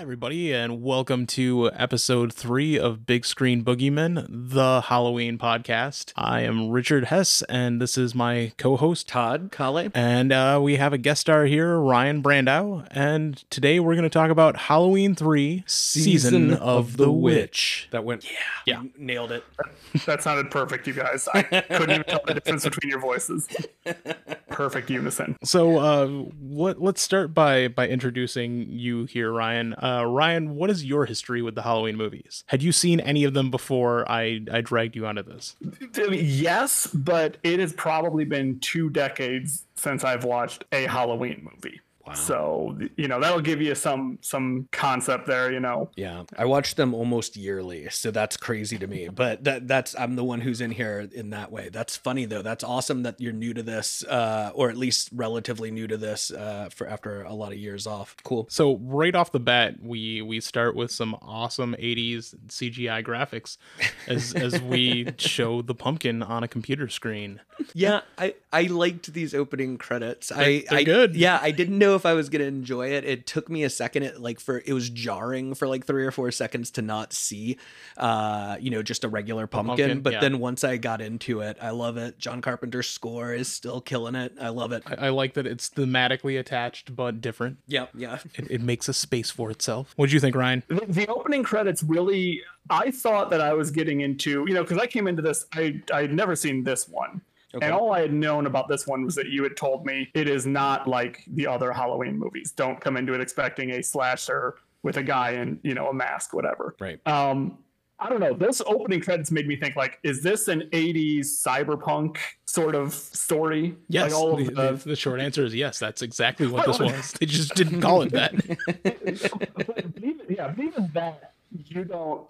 Hi, everybody, and welcome to episode three of Big Screen Boogeyman, the Halloween podcast. I am Richard Hess, and this is my co host, Todd Kale. And uh, we have a guest star here, Ryan Brandow. And today we're going to talk about Halloween 3 Season, of, the Witch. That went. Yeah. you nailed it. That sounded perfect, you guys. I couldn't even tell the difference between your voices. Perfect unison. So uh, let, let's start by, by introducing you here, Ryan. Uh, Uh, Ryan, what is your history with the Halloween movies? Had you seen any of them before I, I dragged you onto this? Yes, but it has probably been two decades since I've watched a Halloween movie. So you know that'll give you some some concept there. You know, Yeah, I watch them almost yearly, so that's crazy to me. But that that's I'm the one who's in here in that way. That's funny though. That's awesome that you're new to this, uh, or at least relatively new to this, uh, for after a lot of years off. Cool. So right off the bat, we we start with some awesome '80s CGI graphics as as we show the pumpkin on a computer screen. Yeah, I I liked these opening credits. I they're I good. Yeah, I didn't know if I was gonna enjoy it. It took me a second. It like for it was jarring for like three or four seconds to not see, uh, you know, just a regular pumpkin. pumpkin, but yeah. then once I got into it, I love it. John Carpenter's score is still killing it. I love it. I, I like that it's thematically attached but different. Yeah, yeah. It, it makes a space for itself. What do you think, Ryan? the, the opening credits really. I thought that I was getting into you know because I came into this. I I'd never seen this one. Okay. And all I had known about this one was that you had told me it is not like the other Halloween movies. Don't come into it expecting a slasher with a guy in, you know, a mask, whatever. Right. Um, I don't know. Those opening credits made me think like, is this an '80s cyberpunk sort of story? Yes. Like all the, of the- the, the short answer is yes. That's exactly what this was. They just didn't call it that. but even, yeah, but even that you don't.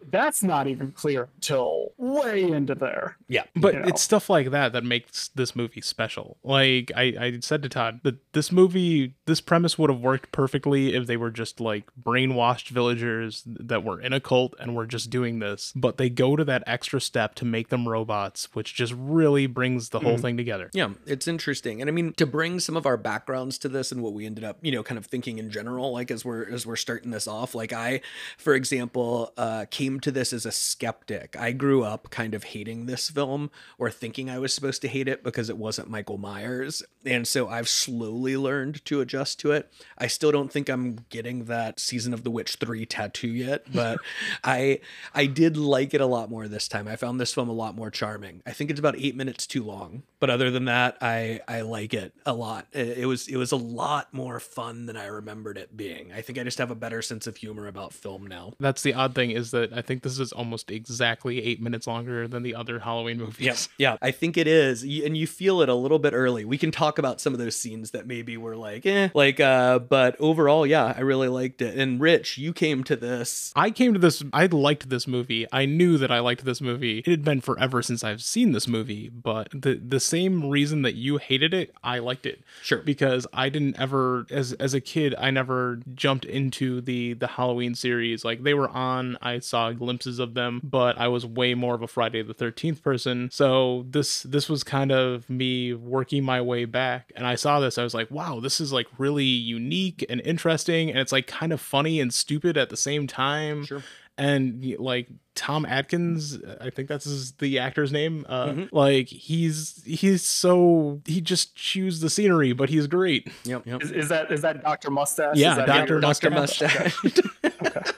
It, that's not even clear until way into there. Yeah. But You know. it's stuff like that that makes this movie special. Like I, I said to Todd that this movie, this premise would have worked perfectly if they were just like brainwashed villagers that were in a cult and were just doing this. But they go to that extra step to make them robots, which just really brings the whole thing together. Yeah, it's interesting. And I mean to bring some of our backgrounds to this and what we ended up, you know, kind of thinking in general like as we're as we're starting this off, like I for example, uh came to this as a skeptic. I grew up kind of hating this film or thinking I was supposed to hate it because it wasn't Michael Myers. And so I've slowly learned to adjust to it. I still don't think I'm getting that Season of the Witch 3 tattoo yet, but I I did like it a lot more this time. I found this film a lot more charming. I think it's about 8 minutes too long, but other than that, I I like it a lot. It, it was it was a lot more fun than I remembered it being. I think I just have a better sense of humor about film now. That's the odd thing is that I think this is almost exactly eight minutes longer than the other Halloween movies. Yeah, yeah, I think it is, and you feel it a little bit early. We can talk about some of those scenes that maybe were like, eh, like, uh, but overall, yeah, I really liked it. And Rich, you came to this. I came to this. I liked this movie. I knew that I liked this movie. It had been forever since I've seen this movie, but the the same reason that you hated it, I liked it. Sure. Because I didn't ever, as as a kid, I never jumped into the the Halloween series. Like they were on, I saw glimpses of them, but I was way more of a Friday the Thirteenth person. So this this was kind of me working my way back, and I saw this. I was like, wow, this is like really unique and interesting, and it's like kind of funny and stupid at the same time Sure. and like Tom Atkins, I think that's his, the actor's name. Uh, Mm-hmm. Like he's he's so he just chews the scenery, but he's great. Yep. Yep. Is, is that is that Doctor Mustache? Yeah, Dr. your- Dr. Mustache. Mustache.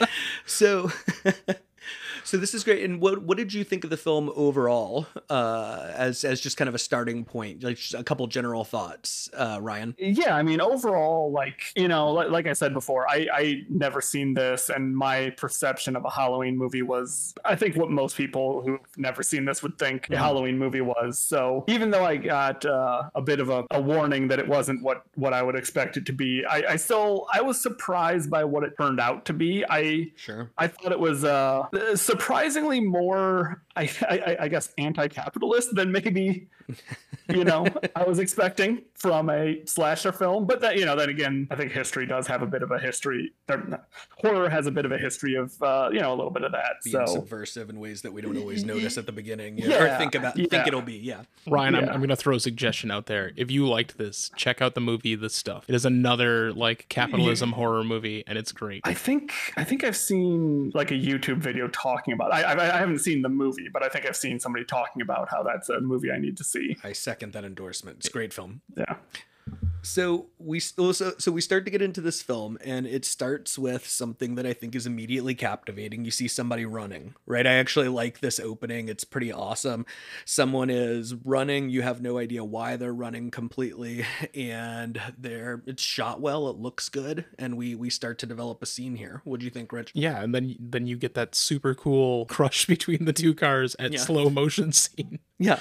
so so this is great. And what what did you think of the film overall uh as as just kind of a starting point? Like just a couple general thoughts uh ryan? Yeah i mean overall like you know like, like i said before i i never seen this and my perception of a halloween movie was i think what most people who've never seen this would think a halloween movie was. So even though i got uh, a bit of a, a warning that it wasn't what what i would expect it to be I, I still i was surprised by what it turned out to be. I sure. I thought it was uh, surprisingly more, I, I, I guess, anti-capitalist than maybe you know I was expecting from a slasher film. But that you know, then again, I think history does have a bit of a history. Horror has a bit of a history of uh, you know a little bit of that. Being so subversive in ways that we don't always notice at the beginning, yeah, Yeah, or think about, yeah. think it'll be, yeah. Ryan, I'm, I'm gonna throw a suggestion out there. If you liked this, check out the movie The Stuff. It is another like capitalism horror movie, and it's great. I think I think I've seen like a YouTube video talking about. I, I I haven't seen the movie, but I think I've seen somebody talking about how that's a movie I need to see. I second that endorsement. It's a great film. Yeah. So we so so we start to get into this film, and it starts with something that I think is immediately captivating. You see somebody running, right? I actually like this opening. It's pretty awesome. Someone is running. You have no idea why they're running completely, and they're it's shot well. It looks good, and we we start to develop a scene here. What do you think, Rich? yeah, and then then you get that super cool crush between the two cars at Yeah. slow motion scene. Yeah.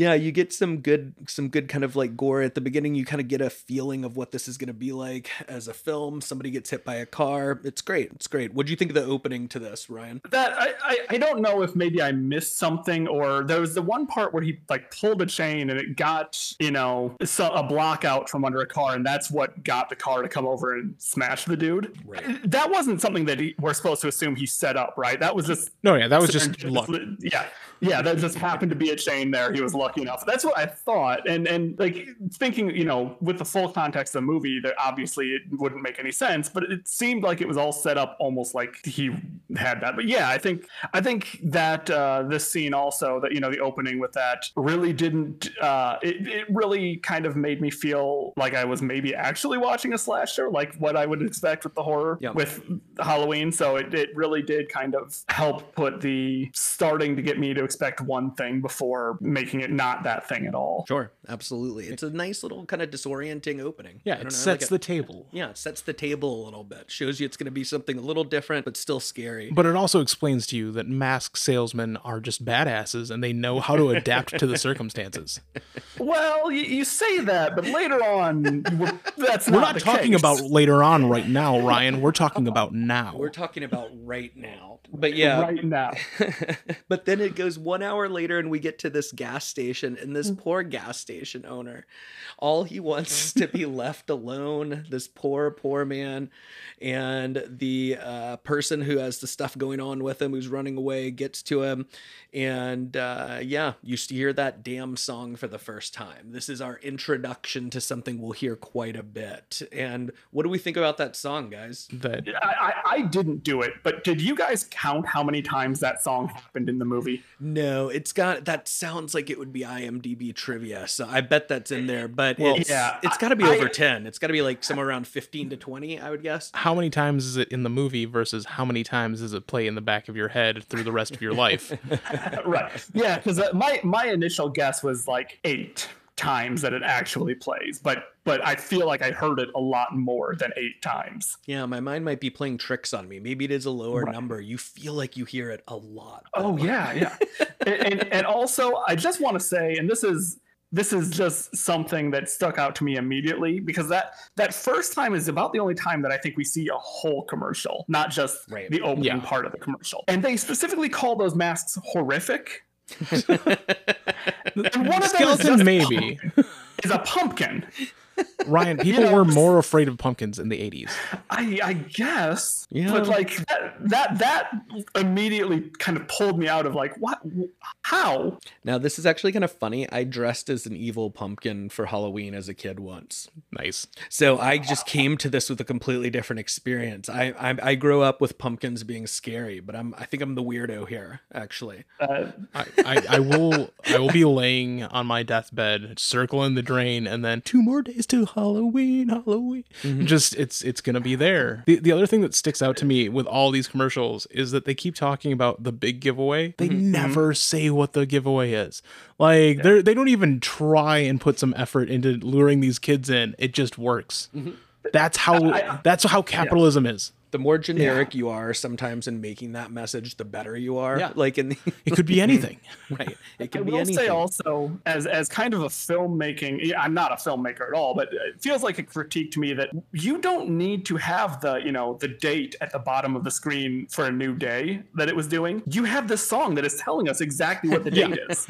Yeah, you get some good some good kind of like gore at the beginning. You kind of get a feeling of what this is going to be like as a film. Somebody gets hit by a car. It's great. It's great. What do you think of the opening to this, Ryan? That I, I I don't know if maybe I missed something or there was the one part where he like pulled a chain and it got you know so, a block out from under a car and that's what got the car to come over and smash the dude. Right. That wasn't something that he, we're supposed to assume he set up, right? That was just No, yeah, that was just luck. Yeah, yeah, that just happened to be a chain there. He was lucky enough. That's what I thought, and and like thinking, you know, with the full context of the movie, that obviously it wouldn't make any sense, but it seemed like it was all set up almost like he had that. But yeah, I think I think that uh, this scene also that you know the opening with that really didn't. Uh, it it really kind of made me feel like I was maybe actually watching a slasher, like what I would expect with the horror Yeah. with Halloween. So it, it really did kind of help put the starting to get me to expect one thing before making it not that thing at all. Sure, absolutely. It's a nice little kind of disorienting opening. Yeah, I don't it know, sets like the a- table. yeah, it sets the table a little bit. Shows you it's going to be something a little different, but still scary. But it also explains to you that mask salesmen are just badasses and they know how to adapt to the circumstances. Well, you, you say that, but later on, we're, that's We're not, not the talking case. about later on right now, Ryan. We're talking about now. We're talking about right now. But yeah, right now. but then it goes one hour later and we get to this gas station and this poor gas station owner all he wants is to be left alone this poor poor man and the uh, person who has the stuff going on with him who's running away gets to him and uh, yeah you s- hear that damn song for the first time this is our introduction to something we'll hear quite a bit and what do we think about that song guys that I, I, I didn't do it, but did you guys count how many times that song happened in the movie? No, it's got that sounds like it would be IMDb trivia, so I bet that's in there. But Well, it's, yeah, it's got to be I- over ten. It's got to be like somewhere around fifteen to twenty, I would guess. how many times is it in the movie versus how many times does it play in the back of your head through the rest of your life? right. Yeah, because uh, my my initial guess was like eight times that it actually plays, but but I feel like I heard it a lot more than eight times. Yeah, my mind might be playing tricks on me. Maybe it is a lower Right. number. You feel like you hear it a lot. Oh yeah, yeah. and, and and also I just want to say, and this is this is just something that stuck out to me immediately because that that first time is about the only time that I think we see a whole commercial, not just Right. the opening Yeah. part of the commercial. And they specifically call those masks horrific. And one of them is, Skeleton, just maybe. is a pumpkin. Ryan, people know, were more afraid of pumpkins in the 80s. I, I guess, Yeah. but like that, that that immediately kind of pulled me out of like what, how? Now this is actually kind of funny. I dressed as an evil pumpkin for Halloween as a kid once. Nice. So I just came to this with a completely different experience. I I, I grew up with pumpkins being scary, but I'm I think I'm the weirdo here actually. Uh, I, I, I will I will be laying on my deathbed, circling the drain, and then two more days to Halloween, Halloween. Mm-hmm. Just it's it's gonna be there. The the other thing that sticks out to me with all these commercials is that they keep talking about the big giveaway. They mm-hmm. never say what the giveaway is. Like they're they don't even try and put some effort into luring these kids in. It just works. Mm-hmm. That's how I- that's how capitalism is. The more generic you are, sometimes in making that message, the better you are. Yeah. Like in the It could be anything. right, it I can be will anything. say also, as as kind of a filmmaking, I'm not a filmmaker at all, but it feels like a critique to me that you don't need to have the you know the date at the bottom of the screen for a new day that it was doing. You have this song that is telling us exactly what the date is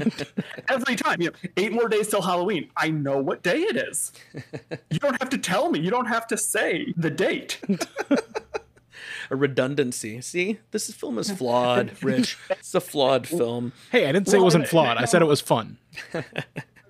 every time. You know, eight more days till Halloween. I know what day it is. You don't have to tell me. You don't have to say the date. A redundancy. See, this film is flawed, Rich. It's a flawed film. Hey, I didn't say it wasn't and- flawed. I said it was fun.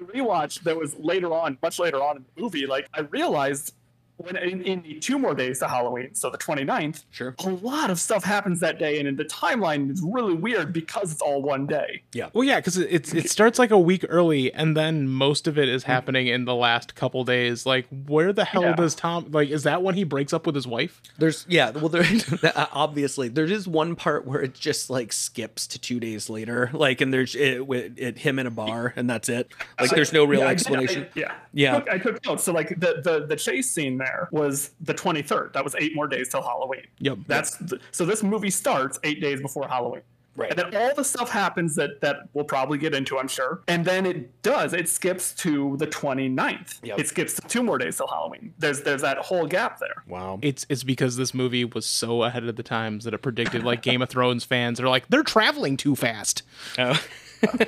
rewatch that was later on, much later on in the movie, like I realized when in, in the two more days to Halloween, so the 29th, Sure. a lot of stuff happens that day, and in the timeline is really weird because it's all one day. Yeah. Well, yeah, because it it starts like a week early, and then most of it is mm-hmm. happening in the last couple days. Like, where the hell Yeah. does Tom? Like, is that when he breaks up with his wife? There's yeah, well there uh, obviously there is one part where it just like skips to 2 days later. Like and there's it with it, him in a bar and that's it. Like there's no real Yeah, explanation. I- yeah, Yeah. I took, I took notes. So like the, the the chase scene there was the 23rd. That was eight more days till Halloween. Yep. That's the, so this movie starts eight days before Halloween. Right. And then all the stuff happens that that we'll probably get into, I'm sure. And then it does. It skips to the 29th. Yep. It skips to two more days till Halloween. There's there's that whole gap there. Wow. It's it's because this movie was so ahead of the times that it predicted like Game of Thrones fans are like they're traveling too fast. Oh.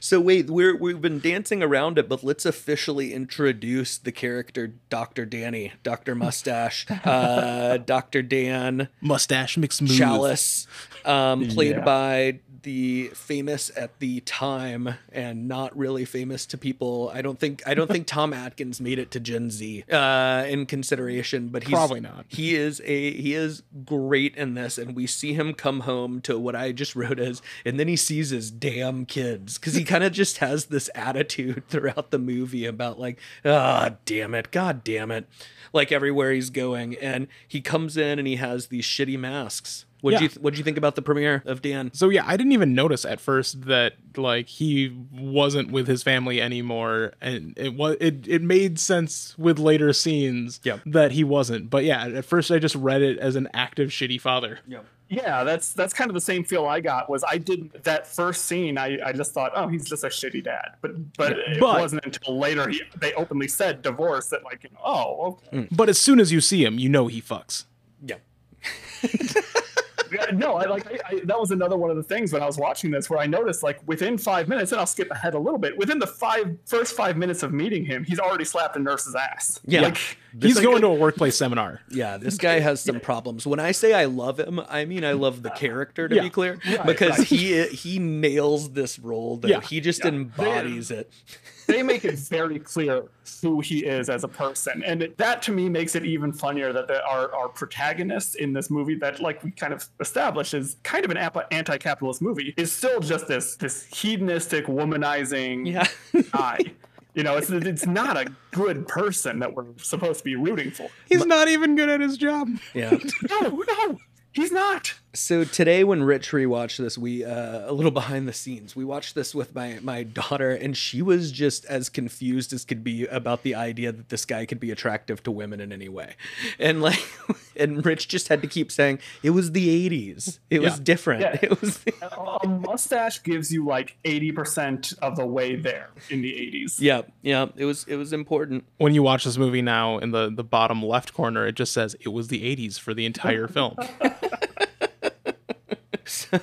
so wait, we're we've been dancing around it, but let's officially introduce the character Dr. Danny, Dr. Mustache, uh, Dr. Dan Mustache mixed smooth. Challis, um, played Yeah. by the famous at the time and not really famous to people. I don't think I don't think Tom Atkins made it to Gen Z uh, in consideration, but he's Probably not. He is a he is great in this, and we see him come home to what I just wrote as, and then he sees his damn kids because he kind of just has this attitude throughout the movie about like, ah, damn it, god damn it, like everywhere he's going, and he comes in and he has these shitty masks. What would Yeah. you What would you think about the premiere of Dan? So yeah, I didn't even notice at first that like he wasn't with his family anymore, and it was it it made sense with later scenes Yep. that he wasn't. But yeah, at first I just read it as an active shitty father. Yeah, that's that's kind of the same feel I got. Was I did that first scene? I, I just thought, oh, he's just a shitty dad. But but it But- wasn't until later he they openly said divorce that like, you know, oh, okay. But as soon as you see him, you know he fucks. Yeah. Yeah, no, I like I, I, that was another one of the things when I was watching this where I noticed like within five minutes, and I'll skip ahead a little bit. Within the five first five minutes of meeting him, he's already slapped a nurse's ass. Yeah. like, He's like- going to a workplace seminar. Yeah, this guy has some problems. When I say I love him, I mean I love the character to Yeah. be clear, Right, because right. he he nails this role. Though. Yeah. he just Yeah. embodies it. They make it very clear who he is as a person and it, that to me makes it even funnier that the, our, our protagonist in this movie that like we kind of established is kind of an anti-capitalist movie is still just this this hedonistic womanizing Yeah. guy you know it's it's not a good person that we're supposed to be rooting for He's not even good at his job. Yeah. no no he's not So today, when Rich rewatched this, we uh, a little behind the scenes. We watched this with my my daughter, and she was just as confused as could be about the idea that this guy could be attractive to women in any way, and like, and Rich just had to keep saying it was the '80s. It was Yeah. different. Yeah. It was. a, a mustache gives you like 80% of the way there in the 80s Yeah, yeah. It was it was important. When you watch this movie now, in the the bottom left corner, it just says it was the '80s for the entire film. So,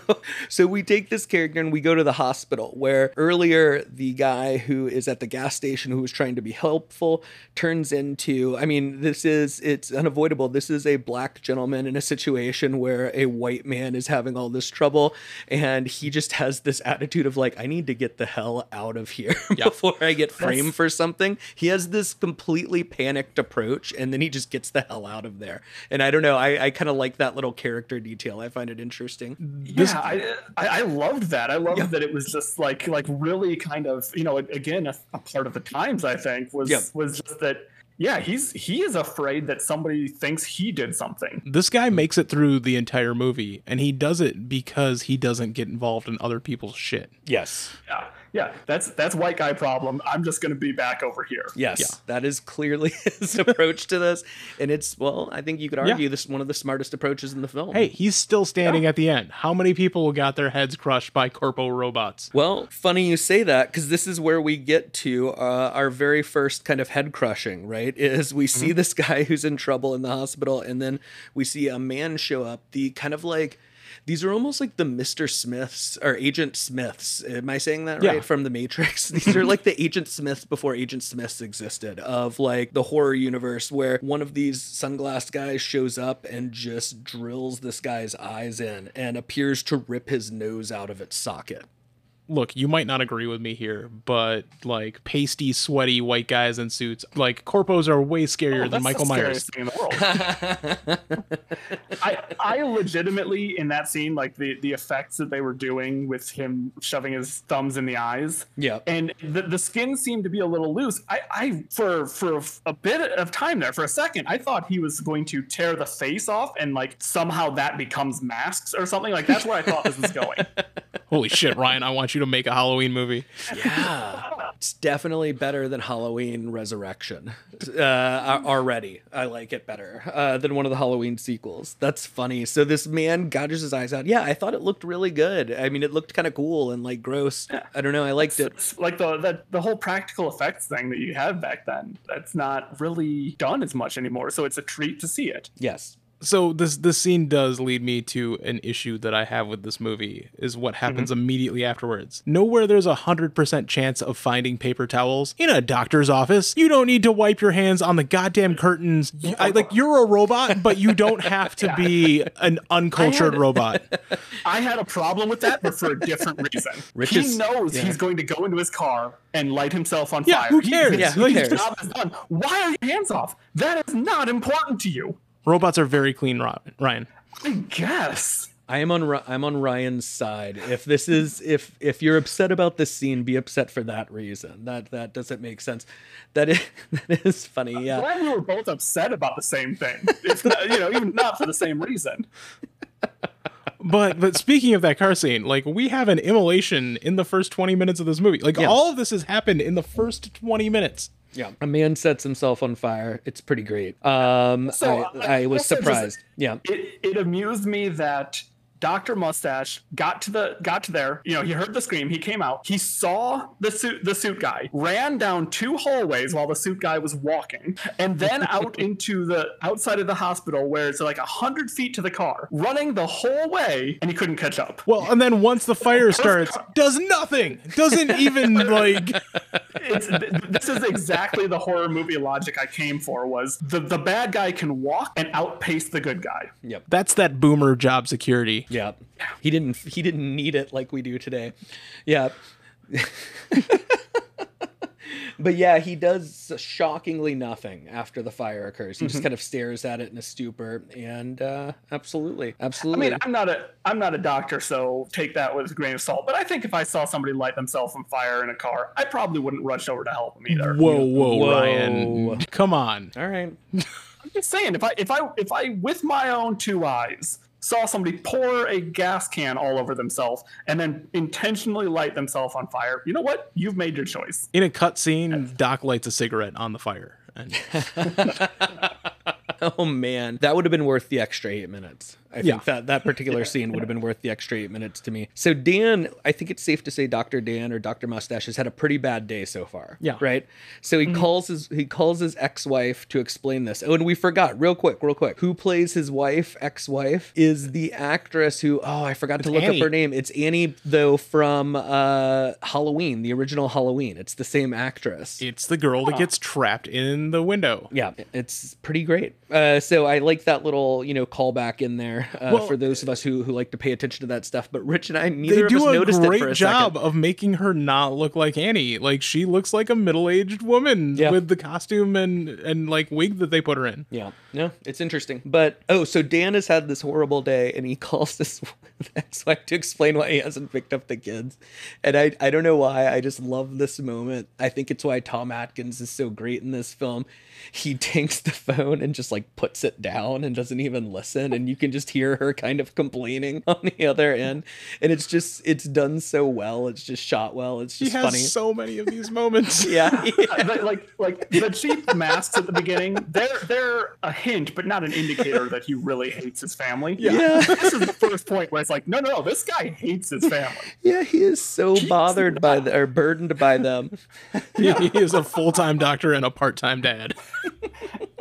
so we take this character and we go to the hospital where earlier the guy who is at the gas station who was trying to be helpful turns into I mean this is it's unavoidable. This is a black gentleman in a situation where a white man is having all this trouble and he just has this attitude of like I need to get the hell out of here before I get framed for something. He has this completely panicked approach and then he just gets the hell out of there. And I don't know I, I kind of like that little character detail. I find it interesting yeah, I, I I loved that. I loved that it was just like like really kind of you know again a, a part of the times. I think was Yep. was just that. Yeah, he's he is afraid that somebody thinks he did something. This guy makes it through the entire movie, and he does it because he doesn't get involved in other people's shit. yes Yeah, yeah, that's that's white guy problem. I'm just gonna be back over here. Yes, Yeah. that is clearly his approach to this, and it's well, I think you could argue Yeah. this is one of the smartest approaches in the film. Hey, he's still standing at the end. How many people got their heads crushed by corpo robots? Well, funny you say that because this is where we get to uh, our very first kind of head crushing, right? Is we see this guy who's in trouble in the hospital, and then we see a man show up. The kind of like these are almost like the Mr. Smiths or Agent Smiths. Am I saying that Yeah. right? From the Matrix. These are like the Agent Smiths before Agent Smiths existed of like the horror universe where one of these sunglass guys shows up and just drills this guy's eyes in and appears to rip his nose out of its socket. Look, you might not agree with me here, but like pasty, sweaty white guys in suits, like corpos are way scarier Oh, than Michael Myers. thing in the world. I I legitimately in that scene like the the effects that they were doing with him shoving his thumbs in the eyes. Yeah. And the, the skin seemed to be a little loose. I, I for for a bit of time there, for a second, I thought he was going to tear the face off and like somehow that becomes masks or something. Like that's where I thought this was going. Holy shit, Ryan, I want you to make a Halloween movie. Yeah. It's definitely better than Halloween Resurrection. Uh, already, I like it better uh, than one of the Halloween sequels. That's funny. So this man gouges his eyes out. Yeah, I thought it looked really good. I mean, it looked kind of cool and like gross. I don't know. I liked it. It's like the, the the whole practical effects thing that you had back then. That's not really done as much anymore. So it's a treat to see it. Yes. So this this scene does lead me to an issue that I have with this movie is what mm-hmm. happens immediately afterwards. Nowhere there's a hundred percent chance of finding paper towels in a doctor's office. You don't need to wipe your hands on the goddamn curtains. You- I, like you're a robot, but you don't have to be an uncultured had- robot. I had a problem with that, but for a different reason. Rich he is- knows yeah. he's going to go into his car and light himself on Yeah, fire. who He- cares? his- Yeah, who his cares? job is done. Why are your hands off? That is not important to you. Robots are very clean, Ryan. I guess. I am on I'm on Ryan's side. If this is if if you're upset about this scene, be upset for that reason. That that doesn't make sense. That is that is funny. Uh, yeah. Glad we were both upset about the same thing. If not, you know, even not for the same reason. But but speaking of that car scene, like we have an immolation in the first 20 minutes of this movie. Like Yeah. all of this has happened in the first 20 minutes. Yeah. A man sets himself on fire. It's pretty great. Um So, I, uh, I was also just- surprised. yeah. It it amused me that Dr. Mustache got to the got to there. You know, he heard the scream. He came out. He saw the suit the suit guy ran down two hallways while the suit guy was walking, and then out into the outside of the hospital where it's like a hundred feet to the car, running the whole way, and he couldn't catch up. Well, and then once the fire starts, does nothing. Doesn't even like It's, this is exactly the horror movie logic I came for. Was the the bad guy can walk and outpace the good guy. Yep. that's that boomer job security. Yep. He didn't he didn't need it like we do today. Yeah. but yeah, he does shockingly nothing after the fire occurs. He just kind of stares at it in a stupor and uh absolutely. I Absolutely. mean, I'm not a I'm not a doctor, so take that with a grain of salt. But I think if I saw somebody light themselves on fire in a car, I probably wouldn't rush over to help them either. Whoa, whoa, Whoa. Ryan. Come on. All right. I'm just saying, if I if I if I with my own two eyes saw somebody pour a gas can all over themselves and then intentionally light themselves on fire, you know what? You've made your choice. In a cutscene, Doc lights a cigarette on the fire. And Oh man, that would have been worth the extra eight minutes. I think Yeah. that that particular scene would have been worth the extra eight minutes to me. So Dan, I think it's safe to say Dr. Dan or Dr. Mustache has had a pretty bad day so far. Yeah. Right. So he calls his he calls his ex-wife to explain this. Oh, and we forgot real quick, real quick. Who plays his wife, ex-wife, is the actress who oh I forgot to look Annie. up her name. It's Annie though from uh Halloween, the original Halloween. It's the same actress. it's the girl that gets trapped in the window. Yeah, it's pretty great. Uh, so I like that little, you know, callback in there uh, Well- for those of us who who like to pay attention to that stuff. But Rich and I, neither of us noticed it for great a job second. of making her not look like Annie. Like she looks like a middle-aged woman Yeah. with the costume and and like wig that they put her in. Yeah, no, it's interesting. But oh, so Dan has had this horrible day, and he calls this ex-wife to explain why he hasn't picked up the kids. And I, I don't know why. I just love this moment. I think it's why Tom Atkins is so great in this film. He takes the phone and just like puts it down and doesn't even listen, and you can just hear her kind of complaining on the other end. And it's just it's done so well. It's just shot well. It's He just has funny. so many of these moments. yeah. But, like like the cheap masks at the beginning, they're they're a hint, but not an indicator that he really hates his family. Yeah. This is the first point where it's like, no, no, no, this guy hates his family. Yeah, he is so bothered by the, or burdened by them. He, he is a full time doctor and a part time dad.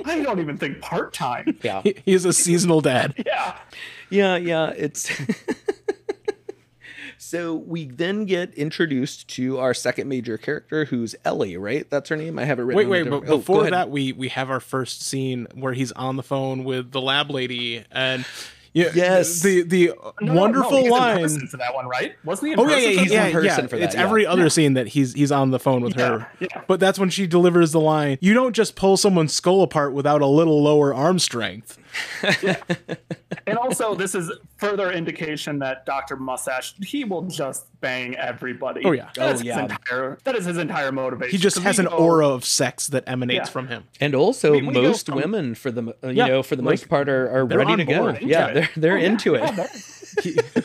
I don't even think part time. Yeah. He, he is a seasonal dad. Yeah. Yeah, yeah, it's So we then get introduced to our second major character who's Ellie, right? That's her name. I have it written Wait, on wait, the but different- oh, before that, we we have our first scene where he's on the phone with the lab lady, and yeah, Yes. the the No, no, wonderful no, he's in line. person for that one, right? Wasn't he? In Oh yeah, person yeah, for he's yeah, in yeah. person for that, it's yeah. every other scene that he's he's on the phone with Yeah, her. yeah. But that's when she delivers the line. You don't just pull someone's skull apart without a little lower arm strength. And also, this is further indication that Doctor Mustache he will just bang everybody. Oh, yeah. That's Oh, his yeah. entire, that is his entire motivation. He just has an go- aura of sex that emanates Yeah. from him. And also, I mean, when you go most from- women, for the uh, you Yeah, know, for the like, most part, are, are ready to go. Yeah, Into they're they're Oh, into Oh, it. that-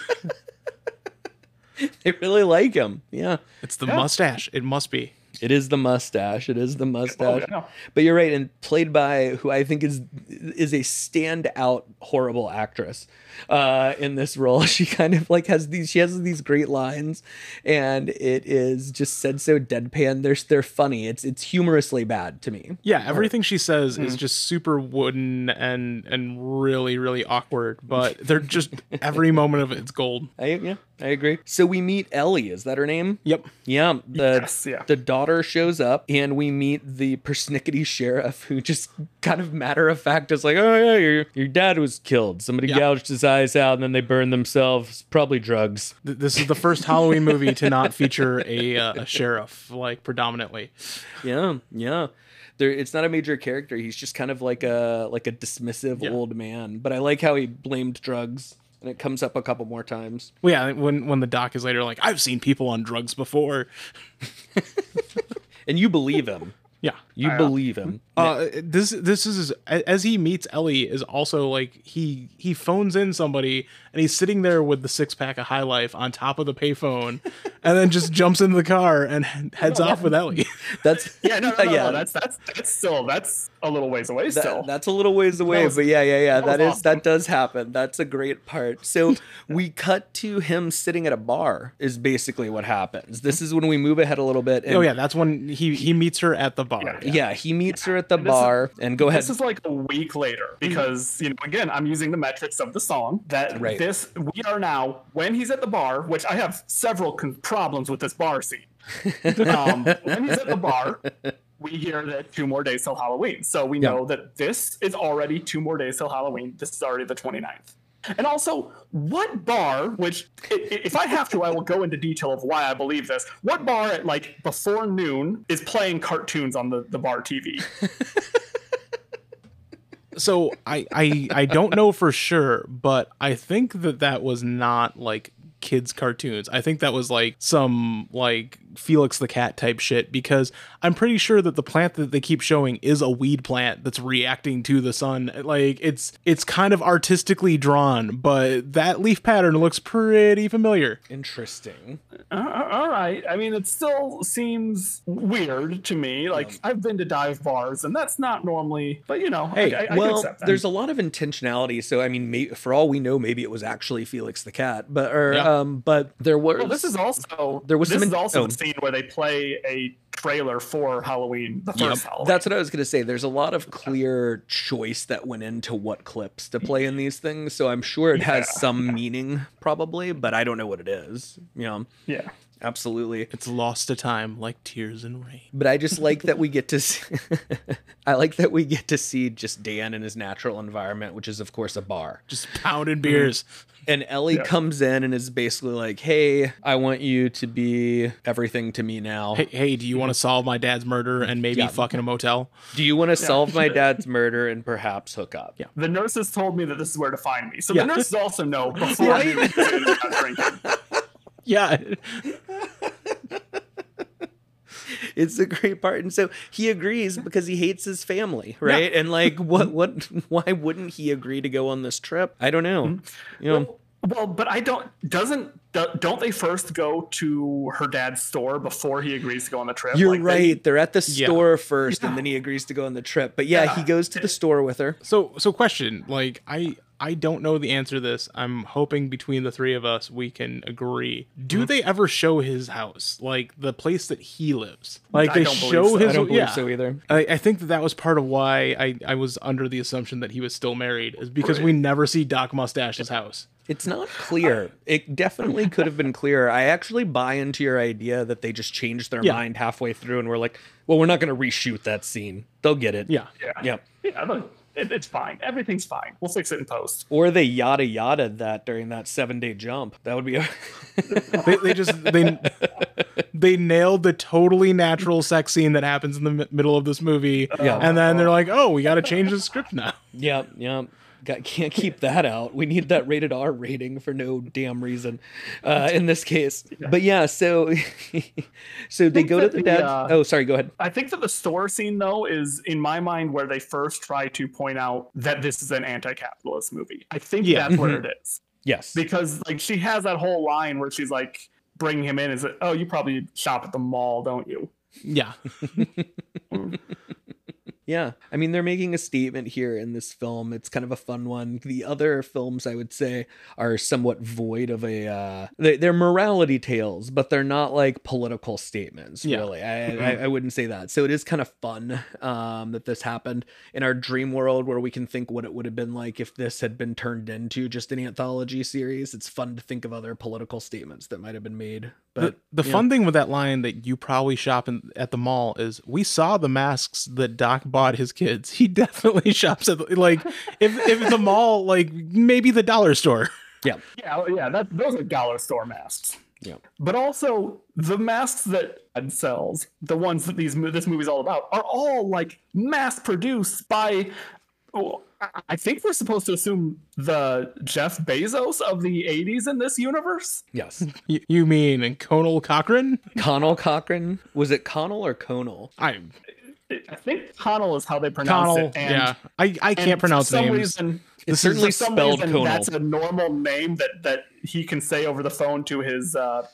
They really like him. Yeah, It's the Yeah. mustache. It must be. it is the mustache. It is the Oh, mustache. yeah. But you're right, and played by who I think is is a standout horrible actress uh, in this role. She kind of like has these. She has these great lines, and it is just said so deadpan. They're they're funny. It's it's humorously bad to me. Yeah, everything she says Hmm. is just super wooden and and really really awkward, but they're just every moment of it's gold. I yeah, I agree. So we meet Ellie. Is that her name? Yep. Yeah, the Yes, yeah. the daughter shows up, and we meet the persnickety sheriff, who just kind of matter of fact is like, "Oh yeah, your your dad was killed. Somebody Yeah. gouged his eyes out, and then they burned themselves. Probably drugs." Th- This is the first Halloween movie to not feature a uh, a sheriff like predominantly. Yeah, yeah. There, it's not a major character. He's just kind of like a like a dismissive Yeah. old man. But I like how he blamed drugs, and it comes up a couple more times. Well, yeah, when when the doc is later like, I've seen people on drugs before. And you believe him. Yeah. You believe him. Uh, this this is as he meets Ellie is also like he he phones in somebody and he's sitting there with the six pack of High Life on top of the payphone, and then just jumps in the car and heads off with Ellie. That's Yeah, no, no, no, yeah. no, that's that's that's still that's a little ways away. That- still, that's a little ways away, was- but yeah, yeah, yeah. that That was is that does happen. That's a great part. So we cut to him sitting at a bar. Is basically what happens. This is when we move ahead a little bit. And oh yeah, that's when he he meets her at the bar. yeah, he meets her at the And this is- bar. and go ahead. This is like a week later because you know again I'm using the metrics of the song that Right. this we are now when he's at the bar which I have several con- problems with this bar scene. um, when he's at the bar, we hear that two more days till Halloween, so we Yeah. know that this is already two more days till Halloween. This is already the 29th. And also, what bar, which if I have to, I will go into detail of why I believe this. What bar at like before noon is playing cartoons on the, the bar TV? so I, I I don't know for sure, but I think that that was not like kids cartoons. I think that was like some like Felix the Cat type shit because I'm pretty sure that the plant that they keep showing is a weed plant that's reacting to the sun. Like it's it's kind of artistically drawn, but that leaf pattern looks pretty familiar. Interesting. Uh, all right. I mean, it still seems weird to me. Like I've been to dive bars, and that's not normally. But you know, Hey, I, I, I well, accept that. there's a lot of intentionality. So I mean, may, for all we know, maybe it was actually Felix the cat, but or Yeah. um, but there was. Well, this is also There was this some is in- also oh. The scene where they play a trailer for Halloween, the first Halloween. That's what I was going to say. There's a lot of clear choice that went into what clips to play in these things. So I'm sure it has Yeah. some meaning, probably, but I don't know what it is. You know, yeah. absolutely. It's lost to time like tears and rain. But I just like that we get to. See, I like that we get to see just Dan in his natural environment, which is of course a bar. Just pounding beers. Mm-hmm. And Ellie Yeah. comes in and is basically like, "Hey, I want you to be everything to me now. Hey, hey, do you want to solve my dad's murder and maybe Yeah. fuck in a motel? Do you want to solve my dad's murder and perhaps hook up?" Yeah. The nurses told me that this is where to find me. So Yeah. the nurses also know before Right? noon that I'm not drinking. Yeah. it's a great part. And so he agrees because he hates his family, right? And like, what, what, why wouldn't he agree to go on this trip? I don't know. Mm-hmm. You know, Well, but I don't. Doesn't do- don't they first go to her dad's store before he agrees to go on the trip? you're Like, right. They're at the Yeah. store first, and then he agrees to go on the trip. But yeah, he goes to the store with her. So so question, like I I don't know the answer to this. I'm hoping between the three of us we can agree. Do mm-hmm. they ever show his house, like the place that he lives? Like I they don't show so. his I don't believe yeah. so either. I, I think that that was part of why I, I was under the assumption that he was still married, is because we never see Doc Mustache's house. It's not clear. It definitely could have been clearer. I actually buy into your idea that they just changed their Yeah. mind halfway through and we're like, well, we're not going to reshoot that scene. They'll get it. Yeah. Yeah. Yep. Yeah. It, it's fine. Everything's fine. We'll fix it in post. Or they yada yada that during that seven day jump. That would be a. They, they just they they nailed the totally natural sex scene that happens in the mi- middle of this movie. Yeah. And then they're like, "Oh, we got to change the script now." yep. Yep. Got, can't keep that out. We need that rated R rating for no damn reason, uh, in this case. But yeah, so so they go to the dad. uh, oh, sorry. Go ahead. I think that the store scene though is in my mind where they first try to point out that this is an anti-capitalist movie. I think Yeah. that's where it is Yes. because like she has that whole line where she's like bringing him in. Is it? Oh, you probably shop at the mall, don't you? Yeah. Yeah. I mean, they're making a statement here in this film. It's kind of a fun one. The other films, I would say, are somewhat void of a. Uh, they, they're morality tales, but they're not like political statements, Yeah. really. I, I, I wouldn't say that. So it is kind of fun um, that this happened in our dream world where we can think what it would have been like if this had been turned into just an anthology series. It's fun to think of other political statements that might have been made. But the the yeah. fun thing with that line that you probably shop in, at the mall is we saw the masks that Doc bought his kids. He definitely shops at the, like if if the mall like maybe the dollar store. Yeah, oh, yeah. That those are dollar store masks. Yeah. But also the masks that Ed sells, the ones that these mo- this movie's all about, are all like mass produced by. oh, I- I think we're supposed to assume the Jeff Bezos of the '80s in this universe. yes. You, you mean Conal Cochran? Conal Cochran. Was it Conal or Conal? I I think Connell is how they pronounce Connell. it. And, yeah, I I can't pronounce for some names. Reason, It's certainly for some spelled reason, Conal. That's a normal name that that he can say over the phone to his uh,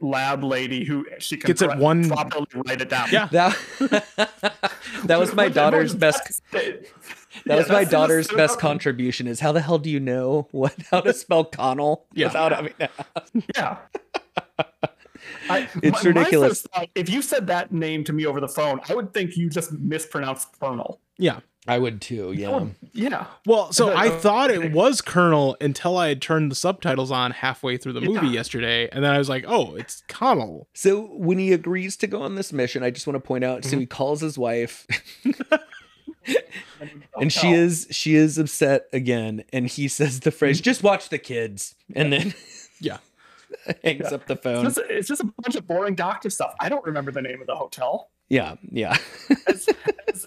lab lady, who she can Gets it one- properly write it down. Yeah. That that was my daughter's best. That yeah, was my daughter's that's- best contribution. Is how the hell do you know what how to spell Connell Yeah. without having to ask? Yeah. I, It's my- my ridiculous. first thought, if you said that name to me over the phone, I would think you just mispronounced Colonel. Yeah. I would too. Yeah. Yeah. Well, so I thought it was Colonel until I had turned the subtitles on halfway through the movie Yeah. yesterday, and then I was like, "Oh, it's Connell." So when he agrees to go on this mission, I just want to point out. Mm-hmm. So he calls his wife, and she Oh. is she is upset again, and he says the phrase, Mm-hmm. "Just watch the kids," and then Yeah. hangs up the phone. It's just, it's just a bunch of boring doctor stuff. I don't remember the name of the hotel. Yeah, yeah. as, as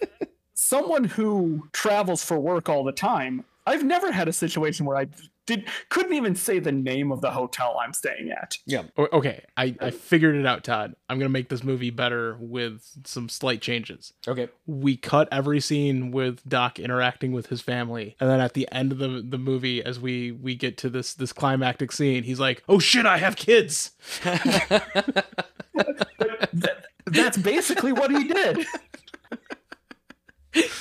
someone who travels for work all the time, I've never had a situation where I did couldn't even say the name of the hotel I'm staying at. Yeah. Okay, I, I figured it out, Todd. I'm gonna make this movie better with some slight changes. Okay. We cut every scene with Doc interacting with his family, and then at the end of the, the movie, as we we get to this this climactic scene, he's like, "Oh shit, I have kids." That's basically what he did.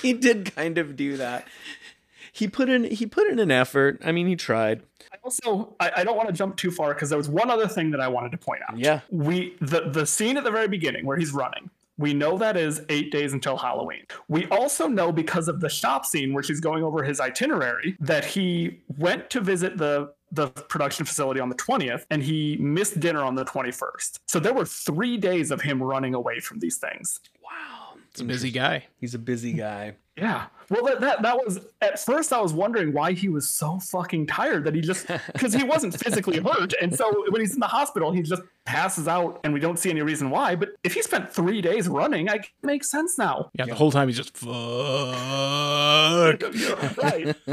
he did kind of do that. He put in he put in an effort. I mean, he tried. I also, I, I don't want to jump too far because there was one other thing that I wanted to point out. Yeah. we the the scene at the very beginning where he's running we know that is eight days until halloween we also know because of the shop scene where she's going over his itinerary that he went to visit the the production facility on the 20th and he missed dinner on the 21st so there were three days of him running away from these things Wow. It's a busy guy. He's a busy guy. yeah well that, that that was at first i was wondering why he was so fucking tired that he just because he wasn't physically hurt and so when he's in the hospital he just passes out and we don't see any reason why but if he spent three days running i makes sense now Yeah, the whole time he's just fuck. right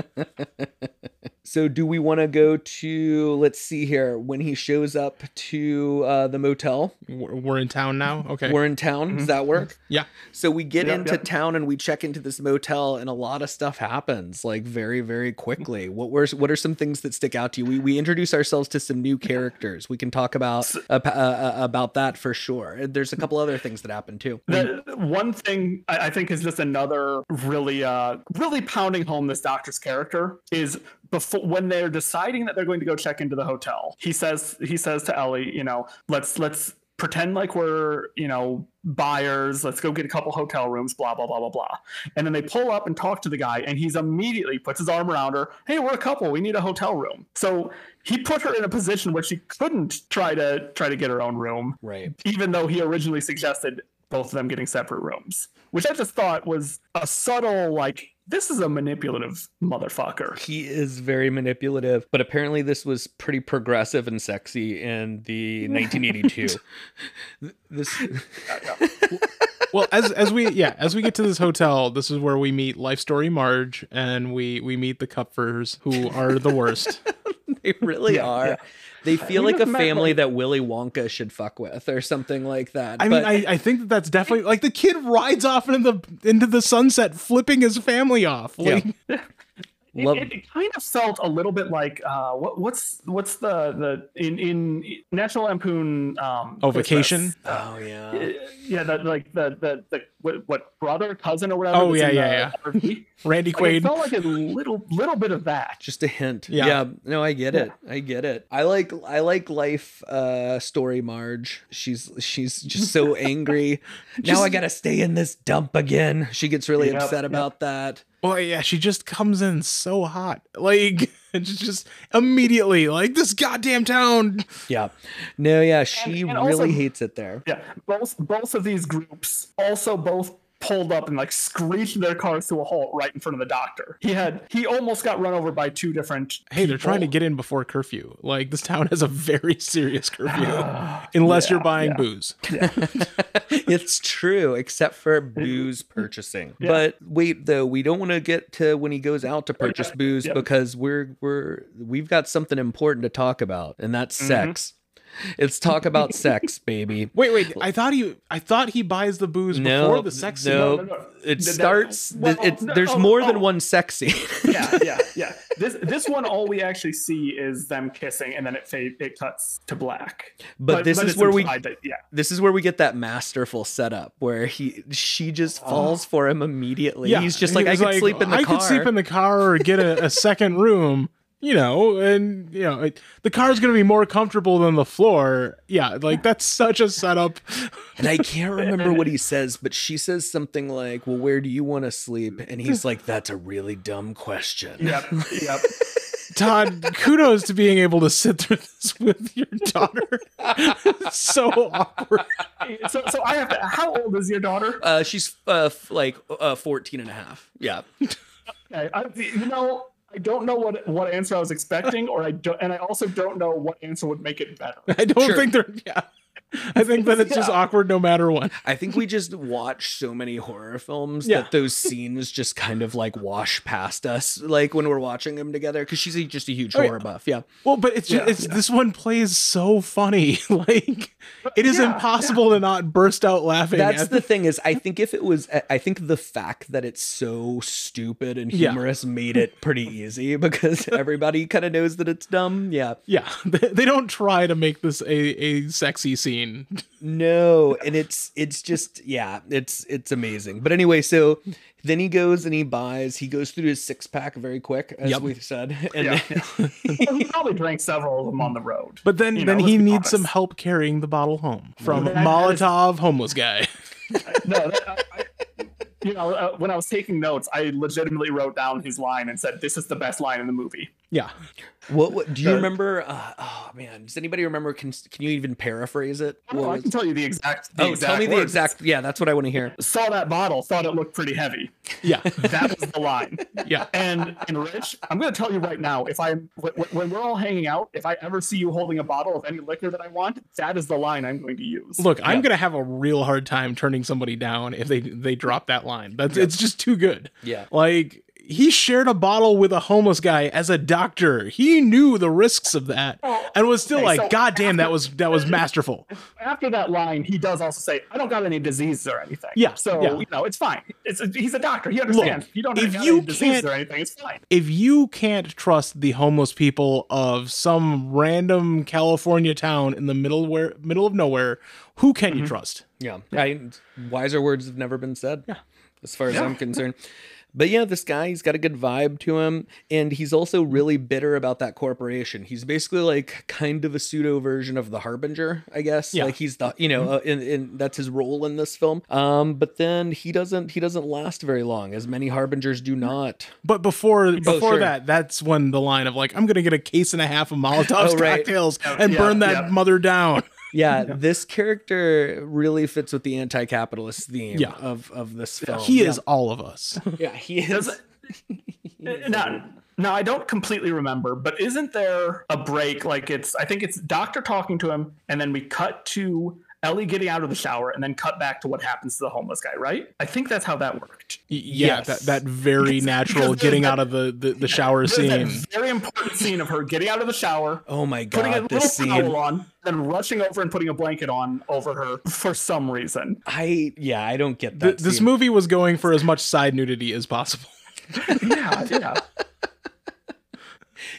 So do we want to go to let's see here when he shows up to uh, the motel? We're we're in town now. Okay. We're in town. Does that work? yeah. So we get Yep, into yep. town and we check into this motel, and a lot of stuff happens like very, very quickly. What were what are some things that stick out to you? We we introduce ourselves to some new characters. We can talk about uh, uh, uh, about that for sure. There's a couple other things that happen too. The one thing I, I think is just another really, uh, really pounding home this doctor's character is before when they're deciding that they're going to go check into the hotel. He says he says to Ellie, you know, let's let's pretend like we're you know buyers. Let's go get a couple hotel rooms. Blah blah blah blah blah. And then they pull up and talk to the guy, and he's immediately puts his arm around her. Hey, we're a couple. We need a hotel room. So he put her in a position where she couldn't try to try to get her own room Right. even though he originally suggested both of them getting separate rooms, which I just thought was a subtle, like, this is a manipulative motherfucker. He is very manipulative, but apparently this was pretty progressive and sexy in the 1982. this Well, as as we yeah, as we get to this hotel, this is where we meet Life Story Marge and we we meet the Kupfers who are the worst. they really Yeah, are. yeah. They feel like a family like- that Willy Wonka should fuck with or something like that. I But- mean, I, I think that that's definitely like the kid rides off into the into the sunset, flipping his family off. Like, It, Love- it, it kind of felt a little bit like uh, what, what's what's the the in in National Lampoon um, Oh, Christmas, Vacation? oh yeah. uh, yeah, that like the the the what, what brother cousin or whatever. Oh, that's yeah, in yeah, the RV. Randy Like, it Quaid. felt like a little little bit of that. just a hint Yeah. yeah, no i get it i get it i like i like life uh story marge she's she's just so angry now i gotta stay in this dump again she gets really Yep, upset yep. about that Boy, yeah, she just comes in so hot. Like, it's just immediately like this goddamn town. yeah no yeah she and really also- hates it there Yeah, both both of these groups also both pulled up and like screeched their cars to a halt right in front of the doctor. He had he almost got run over by two different. Hey, they're trying to get in before curfew. Like, this town has a very serious curfew, unless you're buying yeah. booze. it's true except for booze purchasing but wait though we don't want to get to when he goes out to purchase booze yeah. because we're we're we've got something important to talk about and that's Mm-hmm. sex it's talk about sex baby Wait, wait. I thought he, I thought he buys the booze no before the sex scene. no, No, no, no. it Th- that- starts well, th- it's no, there's oh, more than oh. one sex scene yeah, yeah, yeah. This this one, all we actually see is them kissing, and then it fade, it cuts to black. But this is where we- that- yeah, this is where we get that masterful setup where he she just oh. falls for him immediately Yeah, he's just he like i was could sleep in the I car could sleep in the car or get a, a second room. You know, and you know, it, the car's gonna be more comfortable than the floor. Yeah, like that's such a setup. And I can't remember what he says, but she says something like, Well, where do you want to sleep? And he's like, That's a really dumb question. yep, yep. Todd, kudos to being able to sit through this with your daughter. So awkward. So, so I have to. How old is your daughter? Uh, she's uh, f- like uh, 14 and a half. Yeah. Okay, I, you know, I don't know what what answer I was expecting, or I don't, and I also don't know what answer would make it better. I don't Sure. think they're. Yeah, I think that it's just awkward no matter what. I think we just watch so many horror films Yeah. that those scenes just kind of like wash past us, like when we're watching them together. Because she's a, just a huge Oh, yeah. horror buff. Yeah. Well, but it's just Yeah, it's this one plays so funny. like it is Yeah, impossible to not burst out laughing. That's at the thing is, I think if it was, I think the fact that it's so stupid and Yeah. humorous made it pretty easy because everybody kind of knows that it's dumb. Yeah. Yeah, they, they don't try to make this a, a sexy scene. No, and it's it's just yeah, it's it's amazing. But anyway, so then he goes and he buys. He goes through his six pack very quick, as Yep. we said, and Yeah, then- he probably drank several of them on the road. But then You then know, he let's needs some help carrying the bottle home from That- that is- Molotov homeless guy. no, that, I, I, you know, uh, when I was taking notes, I legitimately wrote down his line and said, "This is the best line in the movie." Yeah. what, what do you remember? Uh, oh man, does anybody remember? Can can you even paraphrase it? Oh, I can tell you the exact. The oh, tell me the exact. Yeah, that's what I want to hear. Saw that bottle, thought it looked pretty heavy. Yeah. That was the line. Yeah. And and Rich, I'm going to tell you right now, if I when, when we're all hanging out, if I ever see you holding a bottle of any liquor that I want, that is the line I'm going to use. Look, I'm gonna have a real hard time turning somebody down if they they drop that line. That's it's just too good. Yeah. Like he shared a bottle with a homeless guy as a doctor. He knew the risks of that Oh, and was still okay, like, so God damn, that was that was masterful. After that line, he does also say, "I don't got any diseases or anything." Yeah, So yeah. you know, it's fine. It's he's a doctor. He understands. you don't if have you any diseases can't- or anything. It's fine. If you can't trust the homeless people of some random California town in the middle where middle of nowhere, who can Mm-hmm. you trust? Yeah. I, wiser words have never been said. Yeah. As far as I'm concerned. But yeah, this guy, he's got a good vibe to him. And he's also really bitter about that corporation. He's basically like kind of a pseudo version of the Harbinger, I guess. Yeah. Like he's the, you know, uh, in, in, that's his role in this film. Um, but then he doesn't, he doesn't last very long, as many Harbingers do not. But before before Oh, sure. that, that's when the line of like, I'm gonna get a case and a half of Molotov's Oh, right. cocktails and yeah, burn that yeah. mother down. Yeah, this character really fits with the anti-capitalist theme Yeah. of, of this film. he is all of us. Yeah, he is. now, now I don't completely remember, but isn't there a break? Like it's, I think it's Doctor talking to him, and then we cut to Ellie getting out of the shower, and then cut back to what happens to the homeless guy. Right? I think that's how that worked. Y- Yeah, Yes. that, that very Because- natural getting there's out of the, the, the shower There's scene. that very important scene of her getting out of the shower, Oh my god, putting a god, little scene. towel on, then rushing over and putting a blanket on over her for some reason. I yeah, I don't get Th- that. this movie was going for as much side nudity as possible. Yeah, yeah.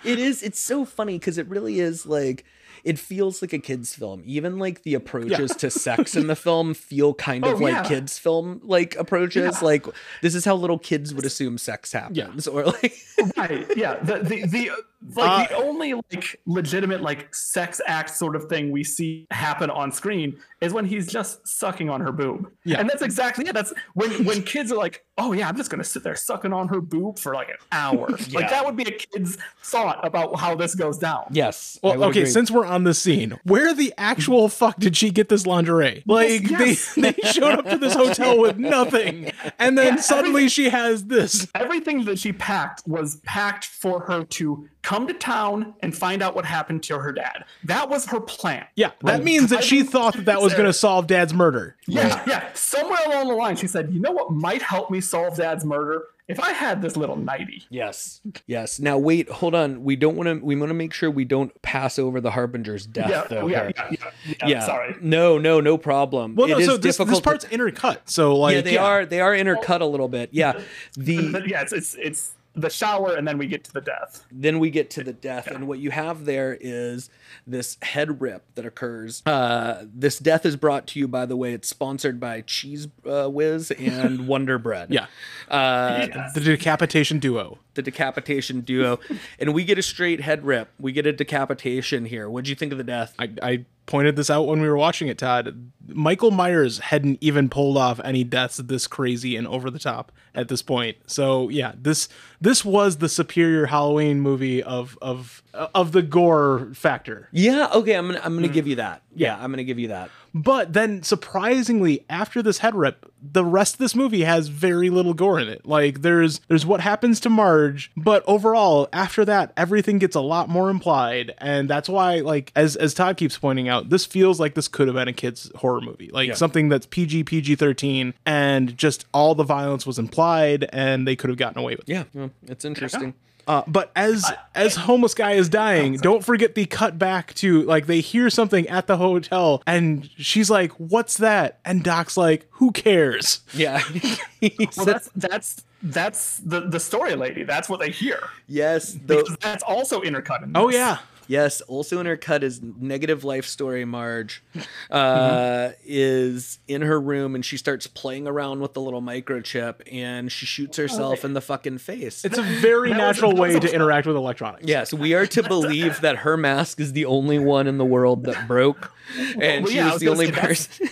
It is. It's so funny because it really is like it feels like a kids film. Even like the approaches to sex in the film feel kind of Oh, like yeah. kids film like approaches. Yeah. Like this is how little kids would assume sex happens, or like right yeah the the, the like the Uh, only like legitimate like sex act sort of thing we see happen on screen is when he's just sucking on her boob Yeah. and that's exactly it that's when when kids are like oh yeah i'm just gonna sit there sucking on her boob for like an hour Yeah. like that would be a kid's thought about how this goes down yes. Well, okay, agree. since we're on the scene, where the actual fuck did she get this lingerie? Like yes. they they showed up to this hotel with nothing, and then Yeah, suddenly she has this. everything that she packed was packed for her to come to town and find out what happened to her dad that was her plan Yeah, that means that she thought that that was going to solve Dad's murder. Yeah, yeah. Somewhere along the line, she said, "You know what might help me solve Dad's murder? If I had this little nighty." Yes. Yes. Now wait, hold on. We don't want to. We want to make sure we don't pass over the harbinger's death, Yeah, though. yeah, yeah, yeah, yeah, Yeah. Sorry. No, no, no problem. Well, It no, is so this, difficult. this to- part's intercut. So like, yeah, they are. They are intercut a little bit. Yeah. The But yeah, it's it's it's the shower, and then we get to the death. then we get to the death and what you have there is this head rip that occurs uh, this death is brought to you by the way it's sponsored by cheese uh, whiz and wonder bread Yeah. uh, Yeah. the decapitation duo. the decapitation duo and we get a straight head rip we get a decapitation here what'd you think of the death I, I pointed this out when we were watching it, Todd. Michael Myers hadn't even pulled off any deaths this crazy and over the top at this point. So yeah, this this was the superior Halloween movie of of of the gore factor. yeah okay i'm gonna i'm gonna hmm. give you that yeah i'm gonna give you that But then surprisingly, after this head rip, the rest of this movie has very little gore in it. Like there's there's what happens to Marge, but overall, after that, everything gets a lot more implied. And that's why, like, as as Todd keeps pointing out, this feels like this could have been a kid's horror movie. Like Yeah. something that's PG, PG thirteen, and just all the violence was implied and they could have gotten away with it. yeah well, it's interesting Uh, but as as homeless guy is dying, don't forget the cut back to like they hear something at the hotel and she's like, "What's that?" And Doc's like, "Who cares?" yeah He Well, that's that's that's the the story lady. That's what they hear. yes the, that's also intercut. In Oh yeah, Yes, also in her cut is negative life story. Marge uh, is in her room and she starts playing around with the little microchip and she shoots herself in the fucking face. it's a very natural that way to interact with electronics. Yes, we are to believe that her mask is the only one in the world that broke, and Well, she yeah, I was was the gonna only say that's- person.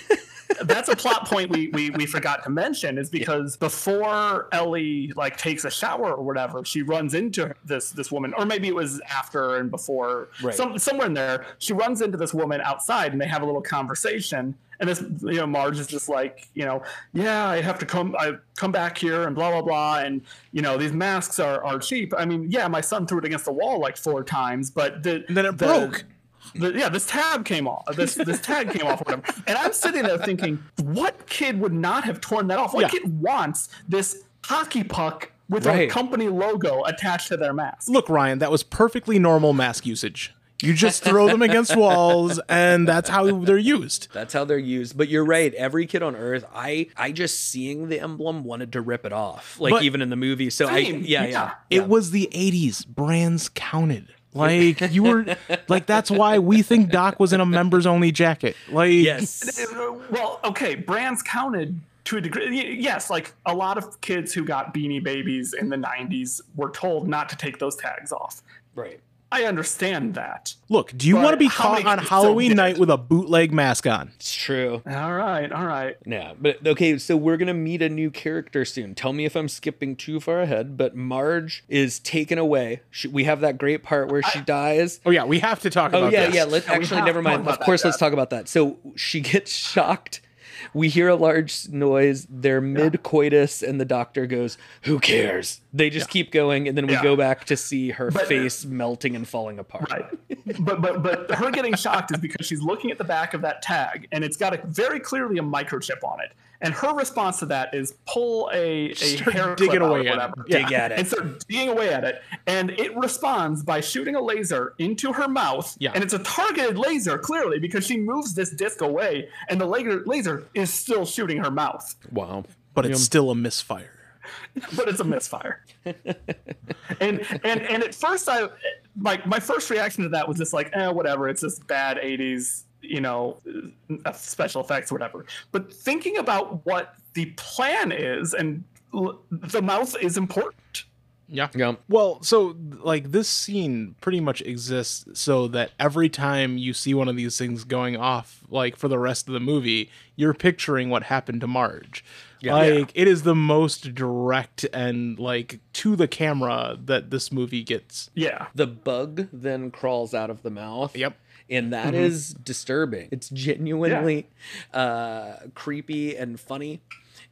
That's a plot point we, we we forgot to mention is because before Ellie like takes a shower or whatever, she runs into this this woman, or maybe it was after and before, Right. some, somewhere in there. She runs into this woman outside, and they have a little conversation. And this, you know, Marge is just like, you know, yeah, I have to come, I come back here, and blah blah blah, and you know, these masks are are cheap. I mean, yeah, my son threw it against the wall like four times, but the And then it the- broke. The, yeah, this tab came off. This this tag came off. Or whatever. And I'm sitting there thinking, what kid would not have torn that off? What Yeah. kid wants this hockey puck with Right. a company logo attached to their mask. Look, Ryan, that was perfectly normal mask usage. You just throw them against walls, and that's how they're used. That's how they're used. But you're right. Every kid on Earth, I I just seeing the emblem wanted to rip it off. Like But- even in the movie. So I Same, yeah, yeah. yeah. It was the 80s. Brands counted. Like you were like that's why we think Doc was in a members only jacket. Like Yes. Well, okay, brands counted to a degree. Yes, like a lot of kids who got beanie babies in the 90s were told not to take those tags off. right. I understand that. Look, do you want to be caught on Halloween did? night with a bootleg mask on? It's true. All right, all right. Yeah, but okay, so we're gonna meet a new character soon. Tell me if I'm skipping too far ahead, but Marge is taken away. She, we have that great part where she dies. Oh yeah, we have to talk Oh about yeah, this. yeah. Let's Yeah, actually never mind. Of about that, course, let's Dad. talk about that. So she gets shocked. We hear a large noise. They're mid coitus, and the doctor goes, "Who cares?" They just keep going, and then we Yeah. go back to see her But- uh, face melting and falling apart. Right. but but but her getting shocked is because she's looking at the back of that tag and it's got a very clearly a microchip on it. And her response to that is pull a, a Start hair digging clip out or away at it. whatever. Yeah. Dig at it. And start digging away at it. And it responds by shooting a laser into her mouth. Yeah. And it's a targeted laser, clearly, because she moves this disc away and the laser laser is still shooting her mouth. Wow. but it's still a misfire. but it's a misfire. and and and at first I like my first reaction to that was just like, eh, whatever. It's just bad '80s, you know, special effects, or whatever. But thinking about what the plan is, and l- the mouth is important. Yeah. Yeah. Well, so like this scene pretty much exists so that every time you see one of these things going off, like for the rest of the movie, you're picturing what happened to Marge. Yeah. like it is the most direct and like to the camera that this movie gets. Yeah. The bug then crawls out of the mouth. Yep. And that is disturbing. It's genuinely uh, creepy and funny.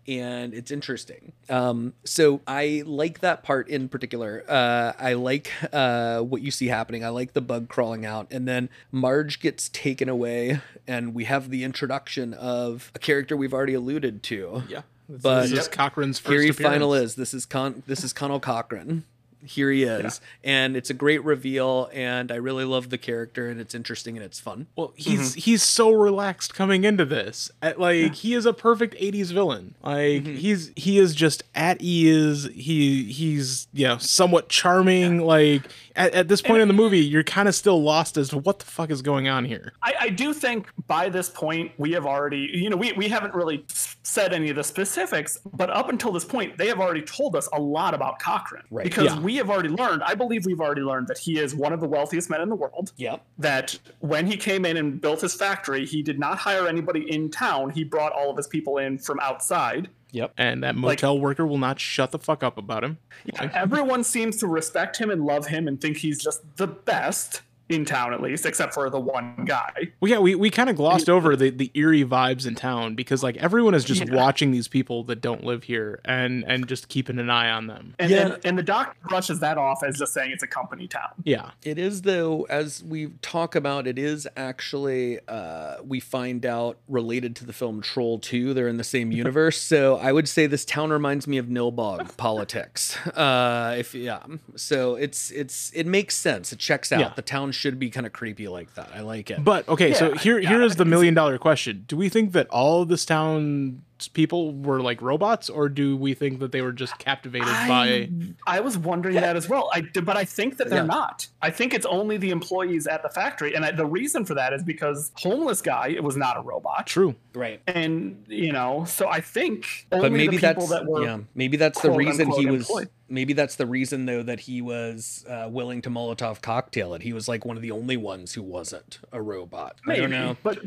And it's interesting. Um, so I like that part in particular. Uh, I like uh, what you see happening. I like the bug crawling out. And then Marge gets taken away, and we have the introduction of a character we've already alluded to. Yeah. But- this is Cochran's first Here he final is. This is Con. This is Conal Cochran. Here he is, and it's a great reveal. And I really love the character, and it's interesting and it's fun. Well, mm-hmm. he's he's so relaxed coming into this. At, like he is a perfect '80s villain. Like mm-hmm. he's he is just at ease. He he's you know somewhat charming. Like at, at this point in the movie, you're kind of still lost as to what the fuck is going on here. I, I do think by this point we have already, you know, we, we haven't really said any of the specifics, but up until this point, they have already told us a lot about Cochran. Right. Because Yeah. we have already learned, I believe we've already learned that he is one of the wealthiest men in the world. Yep. That when he came in and built his factory, he did not hire anybody in town. He brought all of his people in from outside. Yep. And that motel worker will not shut the fuck up about him. Everyone seems to respect him and love him and think he's just the best in town, at least, except for the one guy. Well, yeah, we, we kind of glossed over the, the eerie vibes in town because like everyone is just Yeah. watching these people that don't live here and and just keeping an eye on them. And, Yeah. and, and the doc brushes that off as just saying it's a company town. Yeah. It is though, as we talk about, it is actually uh, we find out related to the film Troll Two. They're in the same universe, so I would say this town reminds me of Nilbog politics. Uh, if yeah, so it's it's it makes sense. It checks out. Yeah. The town should be kind of creepy like that. I like it. But okay, so Yeah, here yeah, here is the million dollar question: Do we think that all of this town's people were like robots, or do we think that they were just captivated by? I, I was wondering that as well. I but I think that they're Yeah. not. I think it's only the employees at the factory, and I, the reason for that is because homeless guy it was not a robot, True. right. and you know, so I think only but maybe the people that's that were yeah maybe that's the quote, reason he unquote, was employed. maybe that's the reason though that he was uh, willing to molotov cocktail it he was like one of the only ones who wasn't a robot i don't Maybe, know But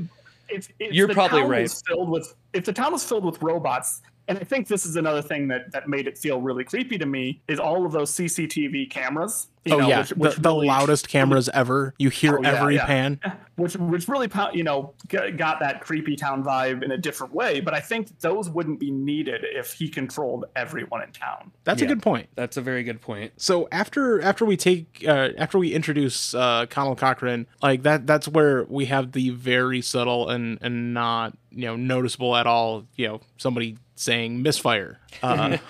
if, if You're probably right. Filled with if the town was filled with robots, and I think this is another thing that that made it feel really creepy to me is all of those CCTV cameras. You oh know, yeah, which- which the, the really- loudest cameras ever. You hear Oh, every yeah. pan. which which really you know got that creepy town vibe in a different way. But I think those wouldn't be needed if he controlled everyone in town. That's Yeah. a good point. that's a very good point So after after we take uh, after we introduce uh, Conal Cochran, like that that's where we have the very subtle and and not you know noticeable at all. You know somebody saying misfire. Uh,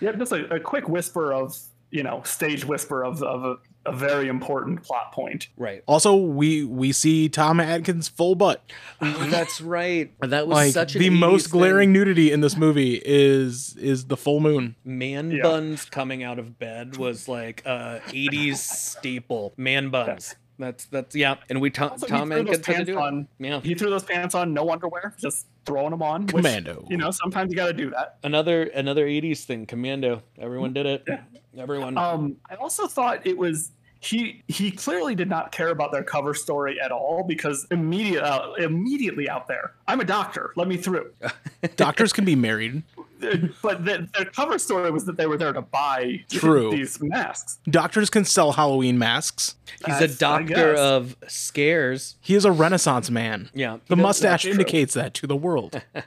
Yeah, just a, a quick whisper of you know stage whisper of of a, a very important plot point. Right. Also, we we see Tom Atkins full butt. Oh, that's right. That was Like such an the 80s most thing. glaring nudity in this movie is is the full moon. man Yeah. buns coming out of bed was like a 80s staple. Man buns. That's that's yeah. And we Tom, Also, Tom threw those Atkins had to pants do it. Yeah. He threw those pants on, no underwear, just throwing them on. which, Commando. you know, sometimes you got to do that. Another another 80s thing. Commando. Everyone did it. Everyone. Um, I also thought it was he he clearly did not care about their cover story at all because immediate uh, immediately out there, I'm a doctor. Let me through. Doctors can be married. but the, their cover story was that they were there to buy True. these masks. Doctors can sell Halloween masks. He's a That's- I doctor of scares. He is a Renaissance man. Yeah. The mustache indicates that to the world.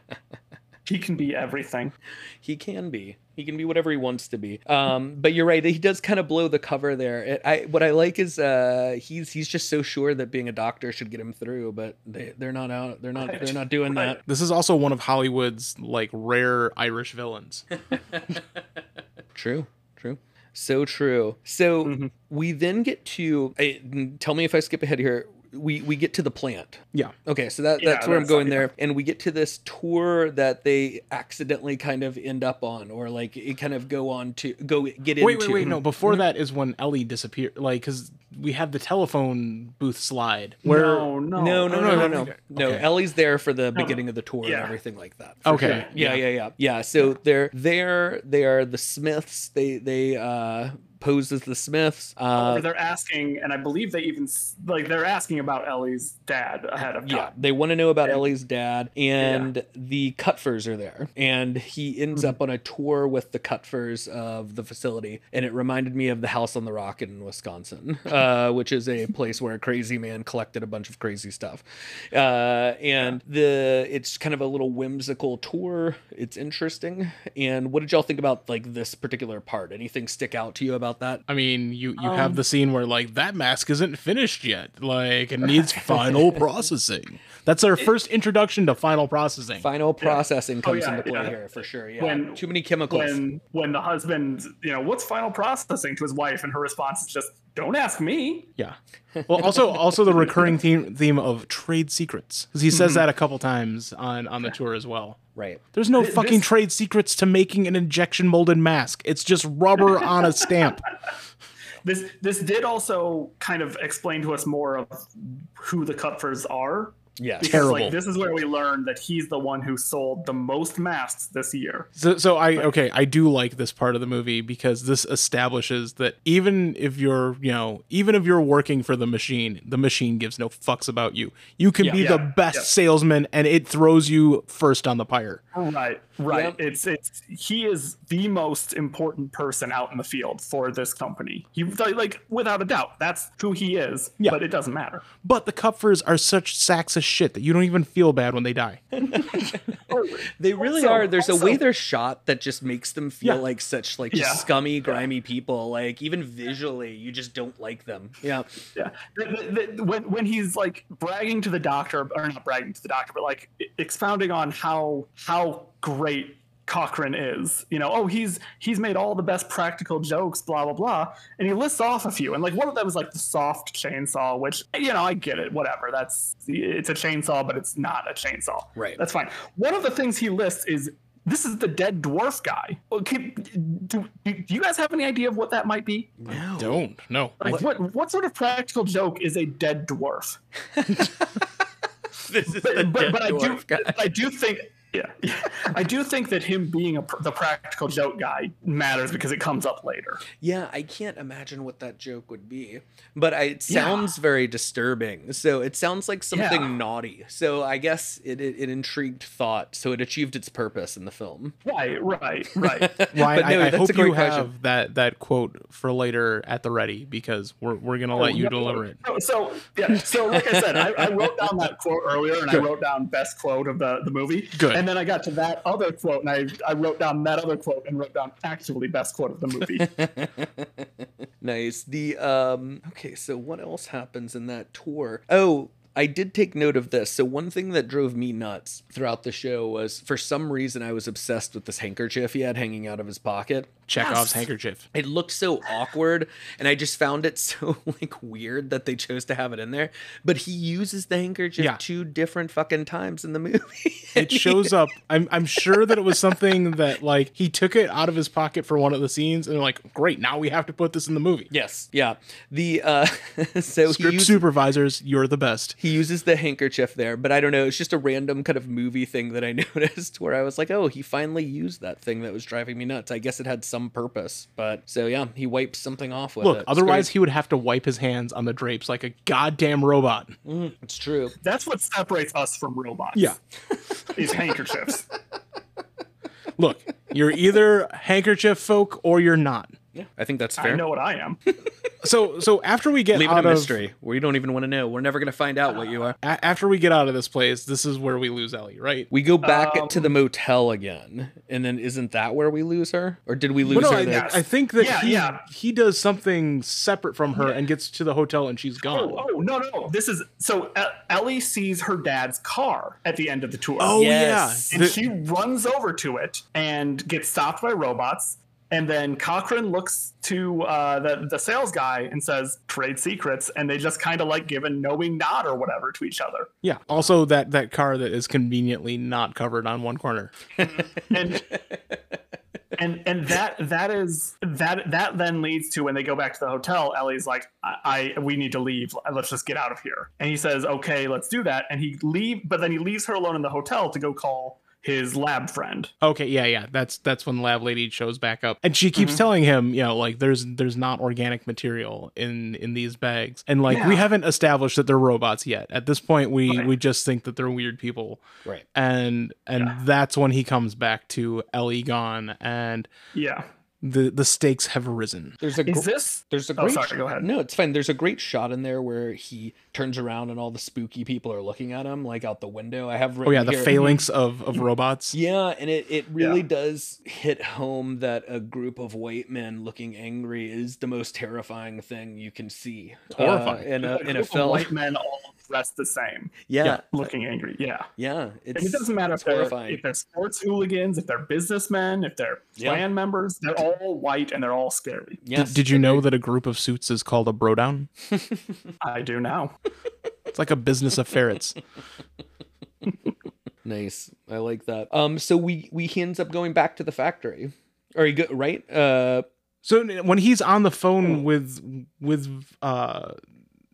He can be everything. He can be. He can be whatever he wants to be. Um, but you're right. He does kind of blow the cover there. It, I what I like is uh, he's he's just so sure that being a doctor should get him through, but they they're not out. They're not. They're not doing that. This is also one of Hollywood's like rare Irish villains. True. True. So true. So Mhm. we then get to. I, tell me if I skip ahead here. We we get to the plant. Yeah. Okay, so that, Yeah, that's where I'm going there, and we get to this tour that they accidentally kind of end up on, or like it kind of go on to go get into. Wait, wait, wait. No, before that is when Ellie disappeared. Like, because we have the telephone booth slide where. no, no, No, no, no, no, no. No, Okay. Ellie's there for the beginning of the tour and everything like that. Okay. sure. Yeah, yeah, yeah. Yeah, so they're there they are the Smiths. They they uh pose as the Smiths. Uh they're asking, and I believe they even like they're asking about Ellie's dad ahead of time. yeah, they want to know about Yeah. Ellie's dad, and the Kupfers are there, and he ends up on a tour with the Kupfers of the facility, and it reminded me of the House on the Rock in Wisconsin, uh, which is a place where a crazy man collected a bunch of crazy stuff, uh, and the it's kind of a little whimsical tour. It's interesting. And what did y'all think about like this particular part? Anything stick out to you about that? I mean, you you Um, have the scene where like that mask isn't finished yet. Like it needs final processing. That's our first introduction to final processing. Final processing comes yeah, into play yeah. here for sure. Yeah, When- too many chemicals. When when the husband, you know, what's final processing to his wife, and her response is just, "Don't ask me." Yeah. Well, also also the recurring theme theme of trade secrets because he Mm-hmm. says that a couple times on on the tour as well. right. There's no Th- fucking this- trade secrets to making an injection molded mask. It's just rubber on a stamp. This this did also kind of explain to us more of who the Kupfers are. Yeah. Because Terrible. like this is where we learned that he's the one who sold the most masks this year. So, so I okay, I do like this part of the movie because this establishes that even if you're, you know, even if you're working for the machine, the machine gives no fucks about you. You can Yeah. be the best yeah. salesman, and it throws you first on the pyre. Right, right. Yep. It's it's he is the most important person out in the field for this company. He like without a doubt, that's who he is. Yeah. But it doesn't matter. But the Kupfers are such sacks of shit that you don't even feel bad when they die. They really Also- are. There's a way they're shot that just makes them feel Yeah. like such like just Yeah. scummy, grimy people. Like even visually, you just don't like them. Yeah. Yeah. The- the- the- when when he's like bragging to the doctor, or not bragging to the doctor, but like expounding on how how great Cochran is. You know, oh he's he's made all the best practical jokes, blah blah blah, and he lists off a few, and like one of them is like the soft chainsaw, which you know I get it, whatever. That's it's a chainsaw, but it's not a chainsaw. Right. That's fine. One of the things he lists is. This is the dead dwarf guy. Okay, do, do, do you guys have any idea of what that might be? No. Don't no. Like, what what sort of practical joke is a dead dwarf? This is But, the but, dead but I do guy. I do think yeah, I do think that him being a, the practical joke guy matters because it comes up later. Yeah, I can't imagine what that joke would be, but I, it sounds very disturbing. So it sounds like something Yeah. naughty. So I guess it, it, it intrigued thought. So it achieved its purpose in the film. Right, right, right. Ryan, no, I, I hope you question. have that that quote for later at the ready because we're we're gonna oh, let you no, deliver it. So, so yeah, so like I said, I, I wrote down that quote earlier, and Good. I wrote down best quote of the, the movie. Good. And then I got to that other quote, and I, I wrote down that other quote, and wrote down actually best quote of the movie. nice. The um okay, so what else happens in that tour? Oh, I did take note of this. So one thing that drove me nuts throughout the show was for some reason I was obsessed with this handkerchief he had hanging out of his pocket. Chekhov's Yes. handkerchief. it looked so awkward and i just found it so like weird that they chose to have it in there but he uses the handkerchief Yeah. two different fucking times in the movie It shows up. I'm I'm sure that it was something that like he took it out of his pocket for one of the scenes, and they're like, "Great, now we have to put this in the movie." yes yeah the uh so Script supervisors, you're the best. he uses the handkerchief there but i don't know it's just a random kind of movie thing that i noticed where i was like oh he finally used that thing that was driving me nuts i guess it had some purpose but so yeah he wipes something off with Look, it otherwise great. he would have to wipe his hands on the drapes like a goddamn robot. Mm, it's true That's what separates us from robots. Yeah. These handkerchiefs. Look, you're either handkerchief folk or you're not. Yeah i think that's fair I know what I am. So so after we get leave it out a of mystery we don't even want to know we're never going to find out what you are a- after we get out of this place, this is where we lose Ellie, right? We go back Um, to the motel again, and then isn't that where we lose her, or did we lose Well, no, her? I, there? I think that Yeah, he yeah. he does something separate from her and gets to the hotel and she's gone. Oh, oh no, no, no. This is so Ellie sees her dad's car at the end of the tour. Oh, Yes. yeah, and The- she runs over to it and gets stopped by robots. And then Cochran looks to uh, the the sales guy and says, "Trade secrets," and they just kind of like give a knowing nod or whatever to each other. yeah. Also, that that car that is conveniently not covered on one corner. and and and that that is that that then leads to when they go back to the hotel ellie's like I, I we need to leave let's just get out of here and he says okay let's do that and he leave but then he leaves her alone in the hotel to go call his lab friend Okay, yeah, yeah. That's that's when Lab Lady shows back up, and she keeps Mm-hmm. telling him, you know, like there's there's not organic material in in these bags, and like we haven't established that they're robots yet. At this point, we Right. we just think that they're weird people, right. and and Yeah. that's when he comes back to Ellie gone, and yeah the the stakes have risen. There's a gr- is this there's a great. Oh, great sorry, sh- go ahead. No, it's fine. There's a great shot in there where he turns around and all the spooky people are looking at him like out the window. I have Oh yeah, the here- phalanx of of robots. Yeah, and it, it really Yeah. does hit home that a group of white men looking angry is the most terrifying thing you can see. Horrifying. uh, in a in a film. white men all dressed the same Yeah, Yeah. looking angry yeah yeah. It's, and it doesn't matter if it's they're, if they're sports hooligans if they're businessmen if they're Yeah. Klan members they're all white and they're all scary Yes, Did, did you know that a group of suits is called a bro down? i do now It's like a business of ferrets. Nice. I like that. Um, so we we he ends up going back to the factory. Or he go right? Uh, So when he's on the phone with with uh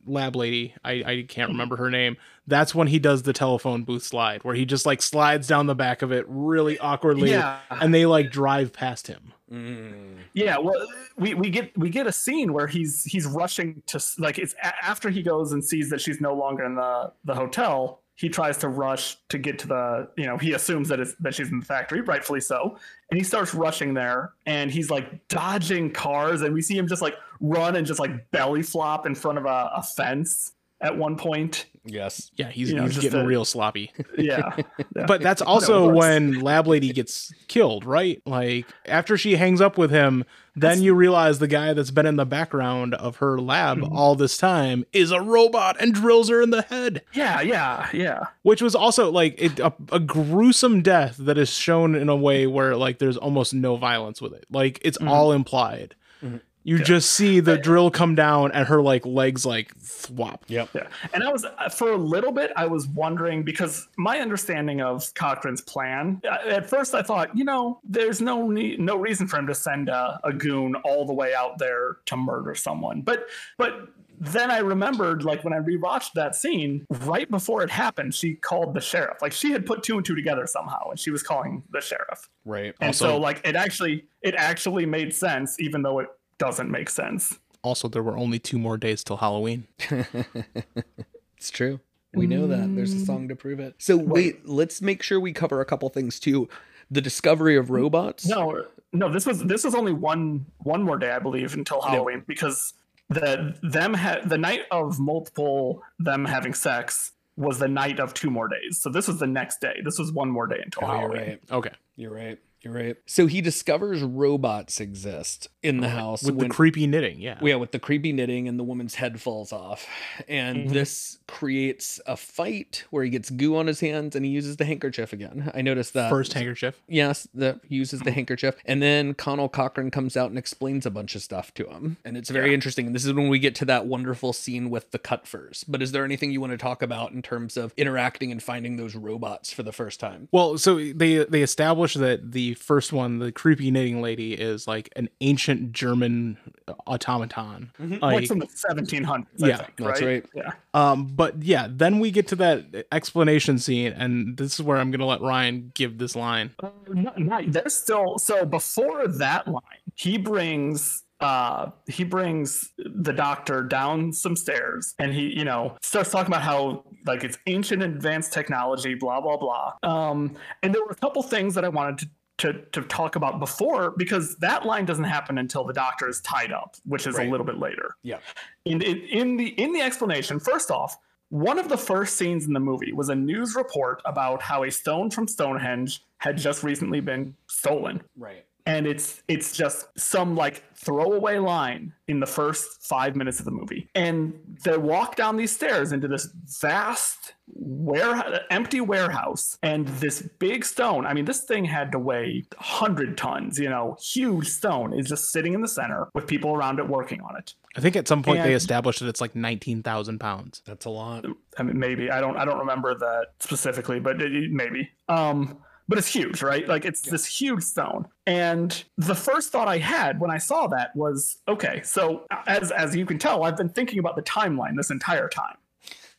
lab lady, I I can't remember her name. That's when he does the telephone booth slide where he just like slides down the back of it really awkwardly yeah and they like drive past him. mm, Yeah, well, we, we get we get a scene where he's he's rushing to like it's a- after he goes and sees that she's no longer in the the hotel. He tries to rush to get to the you know he assumes that it's that she's in the factory, rightfully so, and he starts rushing there and he's like dodging cars and we see him just like run and just like belly flop in front of a, a fence at one point. Yes. Yeah, he's, You know, he's getting a- real sloppy. Yeah, yeah. But that's also works. when Lab Lady gets killed, right? Like after she hangs up with him, then you realize the guy that's been in the background of her lab Mm-hmm. all this time is a robot and drills her in the head. yeah, yeah, yeah. Which was also like it, a, a gruesome death that is shown in a way where like there's almost no violence with it. Like it's Mm-hmm. all implied. You just see the drill come down and her like legs like thwop. Yep. Yeah, and I was uh, for a little bit. I was wondering because my understanding of Cochran's plan. uh, At first, I thought, you know, there's no need, no reason for him to send a, a goon all the way out there to murder someone. But but then I remembered, like when I rewatched that scene, right before it happened, she called the sheriff. Like she had put two and two together somehow, and she was calling the sheriff. Right. And Also- so, like it actually it actually made sense, even though it doesn't make sense. Also, there were only two more days till Halloween. It's true. We know that. There's a mm. song to prove it. So wait, let's make sure we cover a couple things too. The discovery of robots. No, no. This was this was only one one more day, I believe, until Halloween because the them ha- the night of multiple them having sex was the night of two more days. So this was the next day. This was one more day until Oh, you're Halloween. right. Okay. You're right. You're right. So he discovers robots exist in the house with when- the creepy knitting. Yeah. yeah, with the creepy knitting and the woman's head falls off. And Mhm. this creates a fight where he gets goo on his hands and he uses the handkerchief again. I noticed that. First handkerchief. Yes, he uses the handkerchief. And then Conal Cochran comes out and explains a bunch of stuff to him. And it's very Yeah. interesting. And this is when we get to that wonderful scene with the Kupfers. But is there anything you want to talk about in terms of interacting and finding those robots for the first time? Well, so they they establish that the first one, the creepy knitting lady, is like an ancient German automaton. like Like, from the 1700s. Yeah, I think, that's right. right. Yeah. um, but yeah, then we get to that explanation scene, and this is where I'm gonna let Ryan give this line. Uh, not, not, there's still so before that line, he brings uh he brings the doctor down some stairs and he you know starts talking about how like it's ancient advanced technology blah blah blah um and there were a couple things that i wanted to to, to talk about before because that line doesn't happen until the doctor is tied up which is Right. a little bit later Yeah. in, in, in the in the explanation first off one of the first scenes in the movie was a news report about how a stone from stonehenge had just recently been stolen Right. And it's it's just some like throwaway line in the first five minutes of the movie and they walk down these stairs into this vast warehouse empty warehouse and this big stone i mean this thing had to weigh 100 tons you know huge stone is just sitting in the center with people around it working on it I think at some point they established that it's like nineteen thousand pounds. That's a lot. I mean, maybe I don't I don't remember that specifically, but it, it- maybe. Um, but it's huge, right? Like it's this huge stone. And the first thought I had when I saw that was, okay, so as as you can tell, I've been thinking about the timeline this entire time.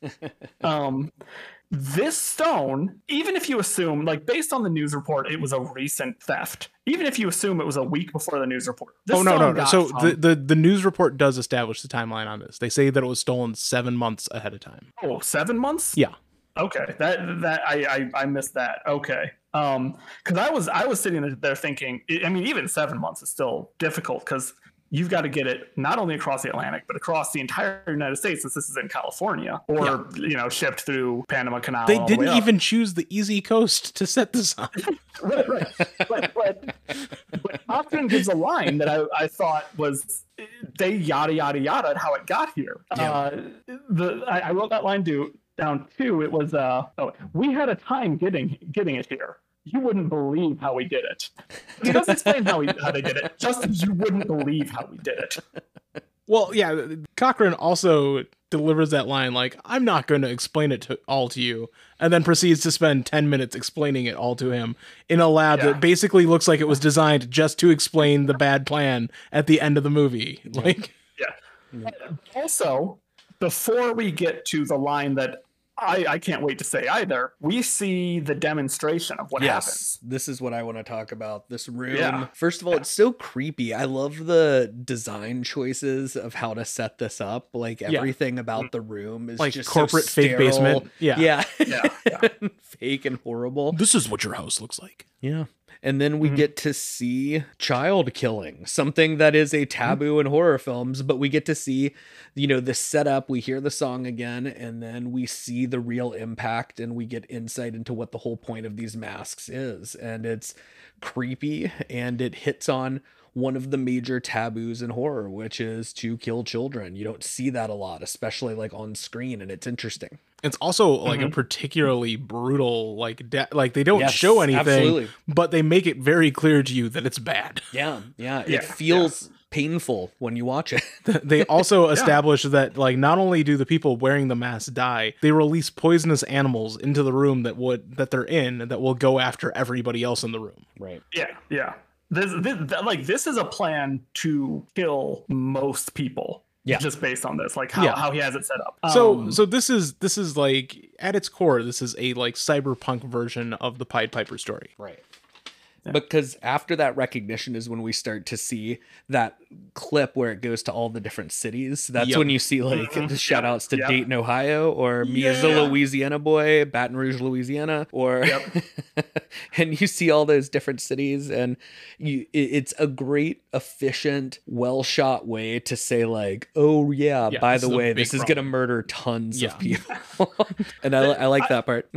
um, this stone, even if you assume, like based on the news report, it was a recent theft. Even if you assume it was a week before the news report. this oh no, no, no. So from- the, the the news report does establish the timeline on this. They say that it was stolen seven months ahead of time. oh, seven months? Yeah. Okay, that that I I, I missed that. Okay, um, because I was I was sitting there thinking. I mean, even seven months is still difficult because you've got to get it not only across the Atlantic but across the entire United States since this is in California, or you know, shipped through Panama Canal. They the didn't up. even choose the easy coast to set this on. right, right. But, but, but gives a line that I, I thought was they yada yada yada how it got here. Yeah. Uh, the I, I wrote that line do, down too. It was uh oh we had a time getting getting it here. You wouldn't believe how we did it. He doesn't explain how we how they did it. Just as you wouldn't believe how we did it. Well, yeah, Cochran also delivers that line like, "I'm not going to explain it to all to you," and then proceeds to spend 10 minutes explaining it all to him in a lab Yeah. that basically looks like it was designed just to explain the bad plan at the end of the movie. Like, Yeah. Also, before we get to the line that I, I can't wait to say either, we see the demonstration of what happens. yes, this is what I want to talk about. This room. Yeah. First of all, it's so creepy. I love the design choices of how to set this up. Like everything about mm. the room is Like just so corporate fake sterile. basement. Yeah. yeah, Yeah, yeah. fake and horrible. this is what your house looks like. Yeah. And then we Mhm. get to see child killing, something that is a taboo in horror films, but we get to see, you know, the setup. We hear the song again, and then we see the real impact and we get insight into what the whole point of these masks is. And it's creepy and it hits on one of the major taboos in horror, which is to kill children. You don't see that a lot, especially like on screen, and it's interesting. It's also like a Mhm. particularly brutal, like, de- like they don't Yes, show anything, absolutely. but they make it very clear to you that it's bad. Yeah. Yeah. Yeah, It feels painful when you watch it. they also establish that like not only do the people wearing the mask die, they release poisonous animals into the room that would that they're in that will go after everybody else in the room. right. Yeah, yeah. This, this like this is a plan to kill most people. Yeah. just based on this, like how, Yeah. how he has it set up. So Um, so this is this is like at its core this is a like cyberpunk version of the Pied Piper story. Right. Yeah. Because after that recognition is when we start to see that clip where it goes to all the different cities. That's Yep. when you see like Mhm. the shout outs to Yep. Dayton, Ohio, or me as a Louisiana boy, Baton Rouge, Louisiana, or Yep. and you see all those different cities, and you it- it's a great, efficient, well shot way to say like, oh yeah, Yeah, by the way, this is gonna murder tons Yeah. of people, and I, I like that part.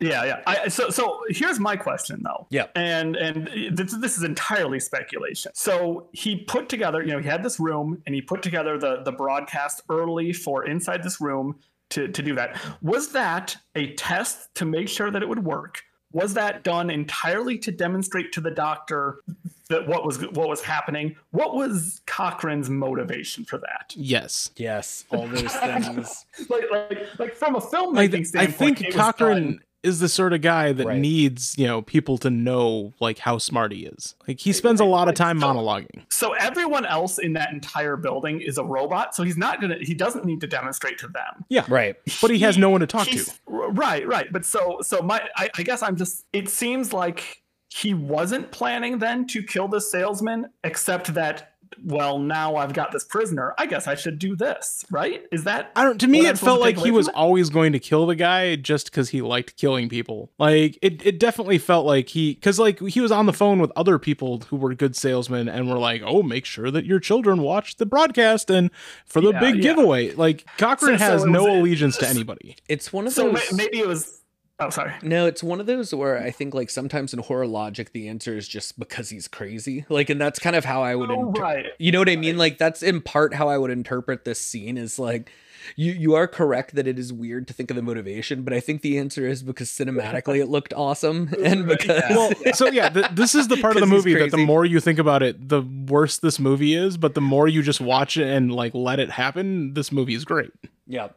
Yeah, yeah. I, so, so here's my question though. Yeah, And and this, this is entirely speculation. So he put together, you know, he had this room and he put together the the broadcast early for inside this room to to do that. Was that a test to make sure that it would work? Was that done entirely to demonstrate to the doctor that what was what was happening? What was Cochran's motivation for that? Yes. yes, all those things. Like, like, like from a filmmaking Like, I standpoint, think it was Cochran done- is the sort of guy that Right. needs, you know, people to know like how smart he is. Like he spends a lot of time so- monologuing. so everyone else in that entire building is a robot so he's not gonna he doesn't need to demonstrate to them yeah Right. But he has no one to talk to. Right right but so so my I, I guess i'm just it seems like he wasn't planning then to kill the salesman except that well now i've got this prisoner i guess i should do this right is that I don't. To me, it felt like he was it? always going to kill the guy just because he liked killing people. Like it, it definitely felt like he, because like he was on the phone with other people who were good salesmen and were like, "Oh, make sure that your children watch the broadcast and for the Yeah, big yeah. giveaway." Like Cochran So- so has it no allegiance to anybody. It's one of so ma- those. maybe it was oh sorry No, it's one of those where I think like sometimes in horror logic the answer is just because he's crazy. Like and that's kind of how I would oh, inter- right You know what I mean? Like that's in part how I would interpret this scene is like you you are correct that it is weird to think of the motivation, but I think the answer is because cinematically it looked awesome and because Well, so yeah, th- this is the part of the movie that the more you think about it, the worse this movie is. But the more you just watch it and like let it happen, this movie is great. yeah.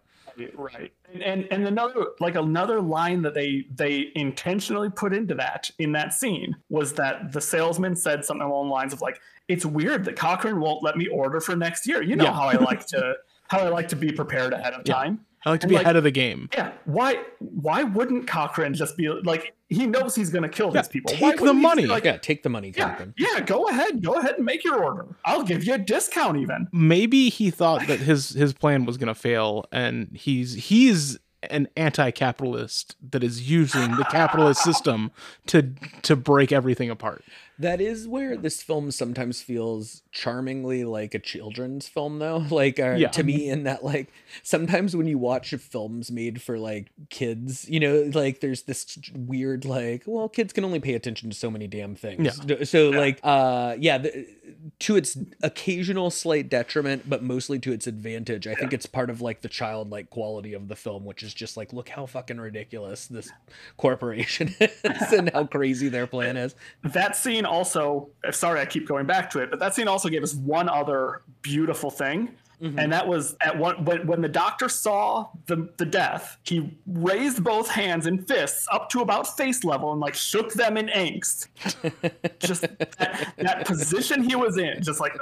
Right and, and and another like another line that they they intentionally put into that in that scene was that the salesman said something along the lines of like it's weird that Cochran won't let me order for next year you know Yeah. how i like to how i like to be prepared ahead of Yeah. time I like to And, be like- ahead of the game. yeah why why wouldn't Cochran just be like he knows he's going to kill Yeah, these people take the wouldn't he just be money. like yeah, take the money, yeah, Cochran. yeah, go ahead, go ahead and make your order. I'll give you a discount even. maybe he thought that his his plan was going to fail and he's he's an anti-capitalist that is using the capitalist system to to break everything apart That is where this film sometimes feels charmingly like a children's film, though. Like, uh, Yeah. to me, in that, like, sometimes when you watch films made for like kids, you know, like there's this weird, like, well, kids can only pay attention to so many damn things. Yeah. So, like, uh, yeah, the, to its occasional slight detriment, but mostly to its advantage, I think it's part of like the childlike quality of the film, which is just like, look how fucking ridiculous this corporation is and how crazy their plan is. that scene also sorry i keep going back to it but that scene also gave us one other beautiful thing. And that was at one when, when the doctor saw the, the death he raised both hands and fists up to about face level and like shook them in angst. Just that, that position he was in just like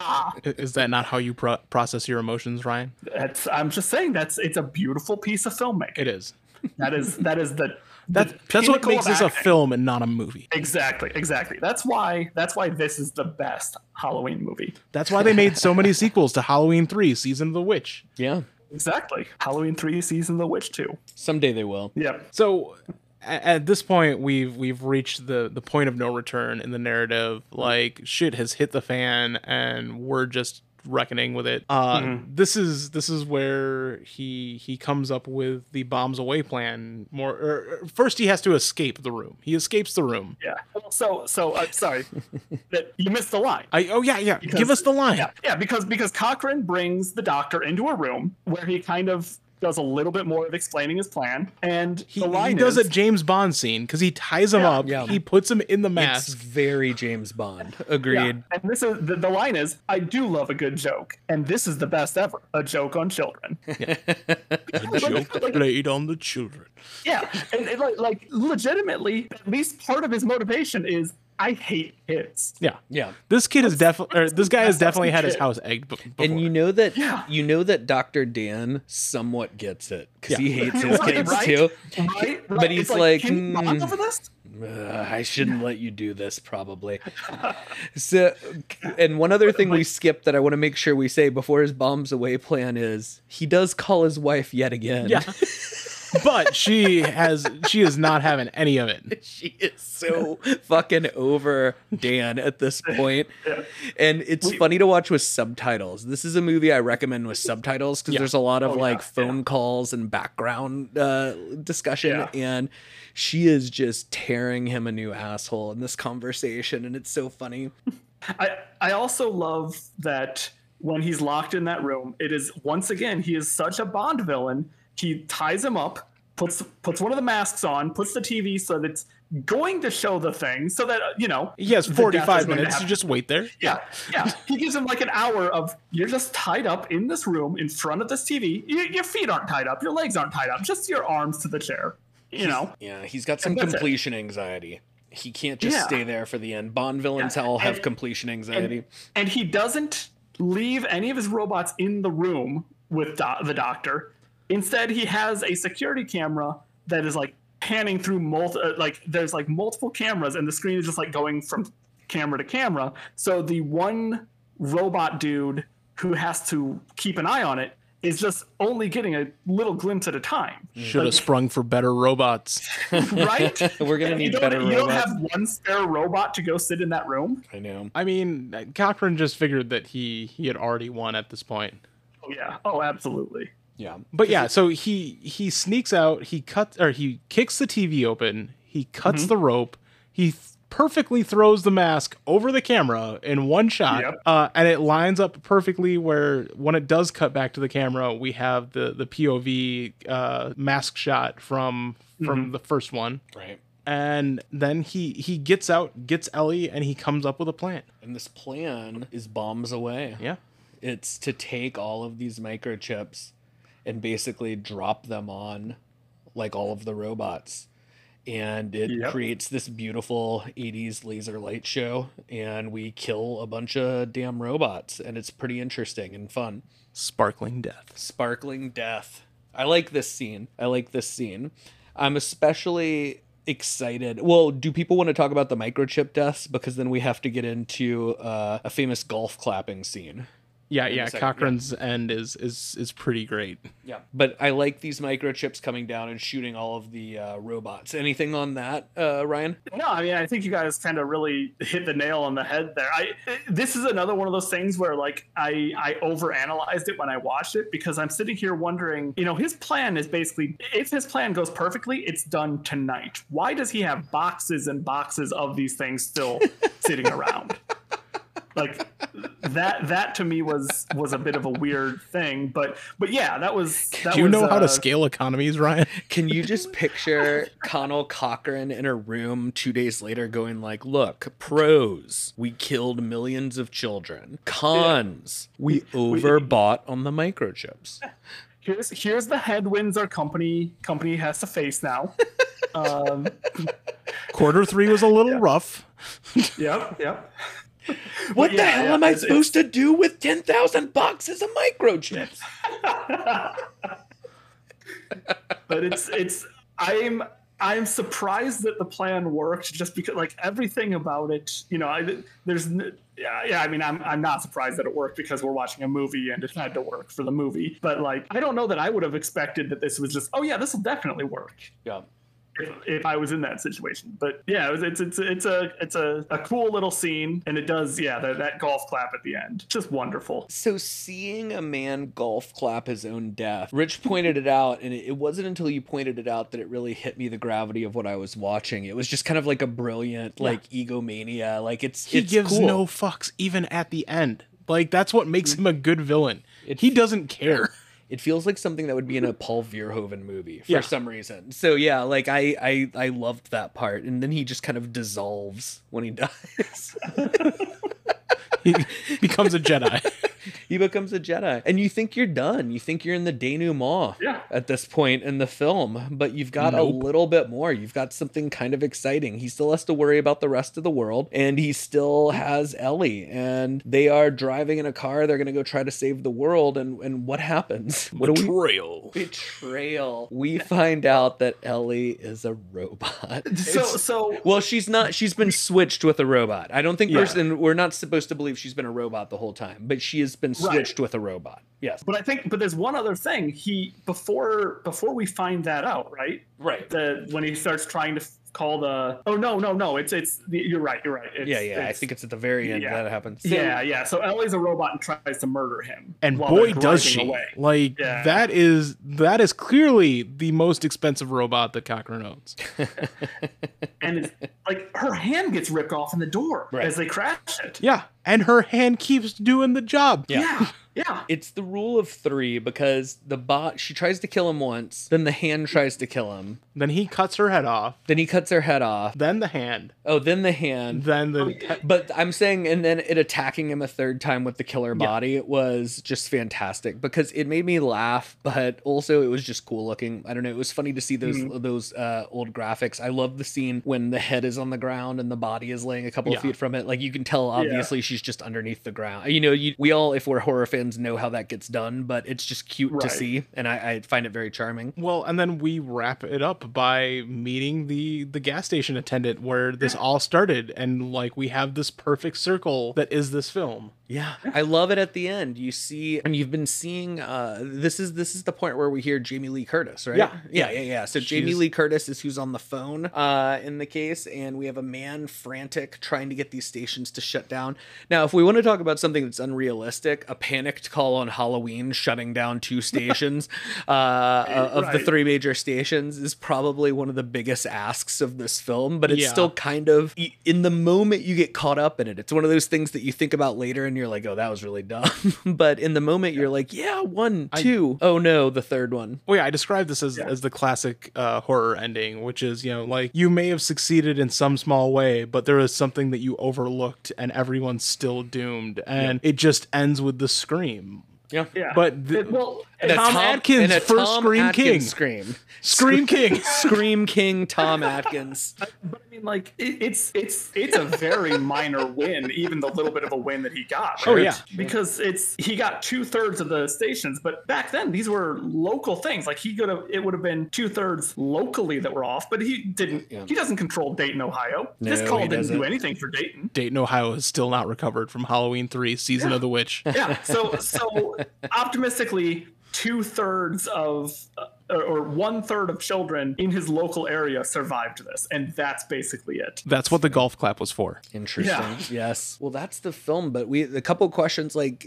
ah. Is that not how you pro- process your emotions ryan? That's i'm just saying that's it's a beautiful piece of filmmaking. It is. That is that is the that, the that's what makes of this a film and not a movie Exactly, exactly. That's why that's why this is the best Halloween movie. that's why they made so many sequels to halloween 3 season of the witch Yeah. Exactly. Halloween 3 season of the witch 2. Someday they will. Yep. So at this point we've we've reached the the point of no return in the narrative like shit has hit the fan and we're just reckoning with it uh Mm-hmm. this is this is where he he comes up with the bombs away plan more or, or first he has to escape the room he escapes the room Yeah. Well, so so uh, sorry that you missed the line. i oh yeah yeah give us the line Yeah, yeah, because because Cochran brings the doctor into a room where he kind of does a little bit more of explaining his plan, and he, the he does is, a James Bond scene because he ties him Yeah, up, yeah. he puts him in the It's mask. very James Bond. Yeah, Agreed. and this is the, the line is I do love a good joke, and this is the best ever, a joke on children. A joke played on the children. Yeah, and, and like, like legitimately, at least part of his motivation is I hate kids. Yeah. Yeah. This kid is definitely, this guy has definitely had his house egged be- before. And you know that Yeah. you know that Dr. Dan somewhat gets it because Yeah. he hates his Right, kids right? too. Right? But Right? he's It's like, can you bond hmm, over this? Uh, I shouldn't let you do this probably. So and one other thing we skipped that I want to make sure we say before his bombs away plan is he does call his wife yet again. yeah. but she has, she is not having any of it. she is so fucking over Dan at this point. Yeah. And it's We- funny to watch with subtitles. This is a movie I recommend with subtitles because Yeah. there's a lot of Oh, like yeah, phone calls and background uh, discussion. Yeah. And she is just tearing him a new asshole in this conversation. And it's so funny. I I also love that when he's locked in that room, it is once again he is such a Bond villain. He ties him up, puts puts one of the masks on, puts the TV so that it's going to show the thing, so that you know He has is 45 minutes to just wait there. Yeah, yeah. He gives him like an hour of you're just tied up in this room in front of this TV. Y- your feet aren't tied up, your legs aren't tied up, just your arms to the chair. You know, Yeah, he's got some that's it. completion anxiety. He can't just Yeah. stay there for the end. Bond villains Yeah, all have and- completion anxiety. and, and he doesn't leave any of his robots in the room with do- the doctor. Instead, he has a security camera that is like panning through multi, uh, like there's like multiple cameras, and the screen is just like going from camera to camera. So the one robot dude who has to keep an eye on it is just only getting a little glimpse at a time. Should have sprung for better robots. right? We're gonna need don't, better you don't have one spare robot to go sit in that room. I know. I mean, Cochran just figured that he he had already won at this point. Oh yeah. Oh, absolutely. Yeah. But yeah, so he he sneaks out, he cuts or he kicks the TV open, he cuts the rope, he th- perfectly throws the mask over the camera in one shot, Yep. uh, and it lines up perfectly where when it does cut back to the camera, we have the the POV uh, mask shot from from the first one, Right. and then he he gets out, gets Ellie, and he comes up with a plan. And this plan is bombs away. Yeah. It's to take all of these microchips and basically drop them on like all of the robots. And it Yep. creates this beautiful 80s laser light show and we kill a bunch of damn robots and it's pretty interesting and fun. Sparkling death. Sparkling death. I like this scene. I like this scene. I'm especially excited. Well, do people want to talk about the microchip deaths? Because then we have to get into uh, a famous golf clapping scene. Yeah, yeah. second, yeah. End is is is pretty great. Yeah. But I like these microchips coming down and shooting all of the uh, robots. Anything on that, uh, Ryan? No, I mean, I think you guys kind of really hit the nail on the head there. I this is another one of those things where like I I overanalyzed it when I watched it because I'm sitting here wondering, you know, his plan is basically if his plan goes perfectly, it's done tonight. Why does he have boxes and boxes of these things still sitting around? Like that that to me was was a bit of a weird thing, but but yeah, that was that Do you was, know how uh, to scale economies, Ryan? Can you just picture Conal Cochran in a room two days later going like, look, pros, we killed millions of children. Cons, we overbought on the microchips. here's here's the headwinds our company company has to face now. Um, Quarter three was a little rough. yep, yep. What But the hell yeah, am I supposed to do with 10,000 boxes of microchips? But it's it's I'm I'm surprised that the plan worked just because like everything about it, you know, I, there's yeah, yeah, I mean I'm I'm not surprised that it worked because we're watching a movie and it had to work for the movie. But like I don't know that I would have expected that this was just oh yeah, this will definitely work. Yeah. If, if I was in that situation. But yeah, it was, it's it's it's a it's a, a cool little scene, and it does yeah that, that golf clap at the end, just wonderful. So seeing a man golf clap his own death, Rich pointed it out, and it it wasn't until you pointed it out that it really hit me the gravity of what I was watching. It was just kind of like a brilliant, like egomania. Like it's He it's gives cool. no fucks even at the end. Like that's what makes mm. him a good villain. It- he doesn't care. It feels like something that would be in a Paul Verhoeven movie for Yeah. some reason. So yeah, like I I I loved that part, and then he just kind of dissolves when he dies. He becomes a Jedi. he becomes a Jedi, and you think you're done. You think you're in the denouement Yeah. at this point in the film, but you've got Nope. a little bit more. You've got something kind of exciting. He still has to worry about the rest of the world, and he still has Ellie, and they are driving in a car. They're gonna go try to save the world, and and what happens? What do we? Betrayal. Betrayal. We find out that Ellie is a robot. So It's- so well, she's not. She's been switched with a robot. I don't think Yeah. we're, we're not supposed to believe she's been a robot the whole time, but she has been Right. switched with a robot. Yes. but I think but there's one other thing. He before before we find that out, right? Right. The when he starts trying to f- call the uh, oh no no no it's it's you're right you're right it's, yeah, yeah. I think it's at the very end yeah. that happens. yeah yeah so Ellie's a robot and tries to murder him And boy does she. away. Like Yeah. that is that is clearly the most expensive robot that Cochran owns. and it's, like her hand gets ripped off in the door Right. as they crash it Yeah. And her hand keeps doing the job. Yeah. yeah yeah It's the rule of three because the bot she tries to kill him once, then the hand tries to kill him, Then he cuts her head off. then he cuts her head off. Then the hand. Oh, then the hand. Then the But I'm saying, and then it attacking him a third time with the killer body was just fantastic because it made me laugh, but also it was just cool looking. I don't know. It was funny to see those Mm-hmm. those uh, old graphics. I love the scene when the head is on the ground and the body is laying a couple Yeah. of feet from it. Like you can tell, obviously, she's just underneath the ground. You know, you, we all, if we're horror fans, know how that gets done, but it's just cute to see, and I, I find it very charming. Well, and then we wrap it up by meeting the the gas station attendant where this all started and like we have this perfect circle that is this film. Yeah, I love it at the end. You see, and you've been seeing. Uh, this is this is the point where we hear Jamie Lee Curtis, right? Yeah. yeah, yeah, yeah. So Jamie Lee Curtis is who's on the phone uh, in the case, and we have a man frantic trying to get these stations to shut down. Now, if we want to talk about something that's unrealistic, a panicked call on Halloween shutting down two stations uh, of the three major stations is probably one of the biggest asks of this film, but it's Yeah. still kind of in the moment you get caught up in it. It's one of those things that you think about later and you're like, oh, that was really dumb. but in the moment, you're like, yeah, one, two. Oh no, the third one. Oh yeah, I described this as, as the classic uh, horror ending, which is you know like you may have succeeded in some small way, but there is something that you overlooked, and everyone's still doomed, and it just ends with the scream. Yeah. yeah But the- It- well And a Tom Atkins and a for Tom Scream Atkins King. Scream. Scream King. Scream King Tom Atkins. But I mean, like it, it's it's it's a very minor win, even the little bit of a win that he got. Oh, yeah. because it's he got two thirds of the stations, but back then these were local things. Like he could have, it would have been two thirds locally that were off, but he didn't. Yeah. He doesn't control Dayton, Ohio. this call didn't doesn't. do anything for Dayton. Dayton, Ohio is still not recovered from Halloween three, season of the witch. Yeah. So so optimistically, two thirds of. Uh, Or- or one third of children in his local area survived this, and that's basically it. That's what the golf clap was for. Interesting. Yeah. Yes. Well, that's the film. But we a couple questions. Like,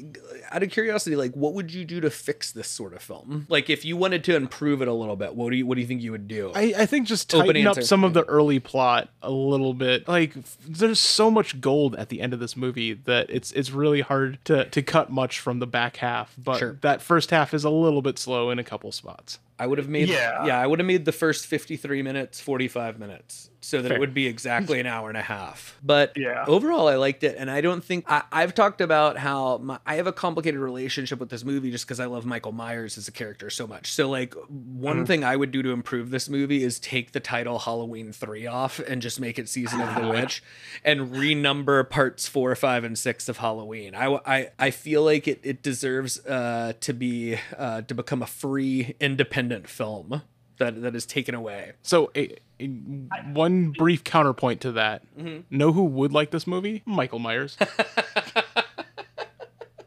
out of curiosity, like, what would you do to fix this sort of film? Like, if you wanted to improve it a little bit, what do you what do you think you would do? I, I think just Open tighten up some of the early plot a little bit. Like there's so much gold at the end of this movie that it's it's really hard to to cut much from the back half. But Sure. that first half is a little bit slow in a couple spots. I would have made Yeah. yeah, I would have made the first 53 minutes 45 minutes so that Fair. it would be exactly an hour and a half. But Yeah. overall I liked it and I don't think I, I've talked about how my, I have a complicated relationship with this movie just because I love Michael Myers as a character so much. So like one thing I would do to improve this movie is take the title Halloween 3 off and just make it Season of the Witch and renumber parts 4, 5 and 6 of Halloween. I I, I feel like it it deserves uh to be uh to become a free independent film that that is taken away. So a, a- one brief counterpoint to that. Know who would like this movie? Michael Myers.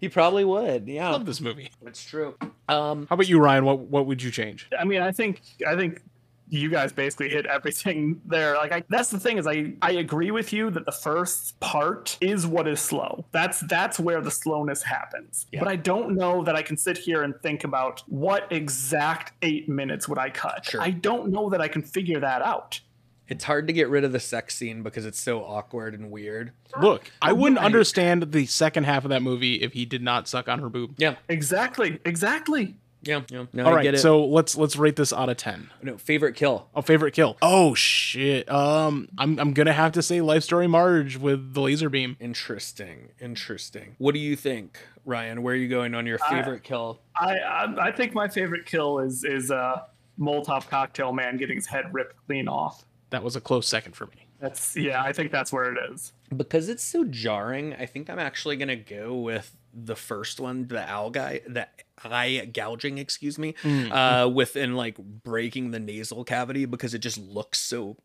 He probably would. Yeah. Love this movie. It's true. Um How about you, Ryan? What what would you change? I mean, I think I think you guys basically hit everything there. Like, I, that's the thing is, I I agree with you that the first part is what is slow. That's that's where the slowness happens. Yeah. But I don't know that I can sit here and think about what exact eight minutes would I cut. Sure. I don't know that I can figure that out. it's hard to get rid of the sex scene because it's so awkward and weird. Look, I wouldn't understand the second half of that movie if he did not suck on her boob. Yeah. Exactly. Exactly. Yeah, yeah. No, All I right, get it. so let's let's rate this out of ten. no, favorite kill. Oh, favorite kill. Oh shit. Um, I'm I'm gonna have to say Life Story Marge with the laser beam. Interesting. Interesting. What do you think, Ryan? Where are you going on your favorite kill? I, I I think my favorite kill is is uh Molotov cocktail man getting his head ripped clean off. That was a close second for me. That's yeah, I think that's where it is. Because it's so jarring, I think I'm actually gonna go with the first one, the owl guy, the eye gouging, excuse me, Mm. uh, within like breaking the nasal cavity because it just looks so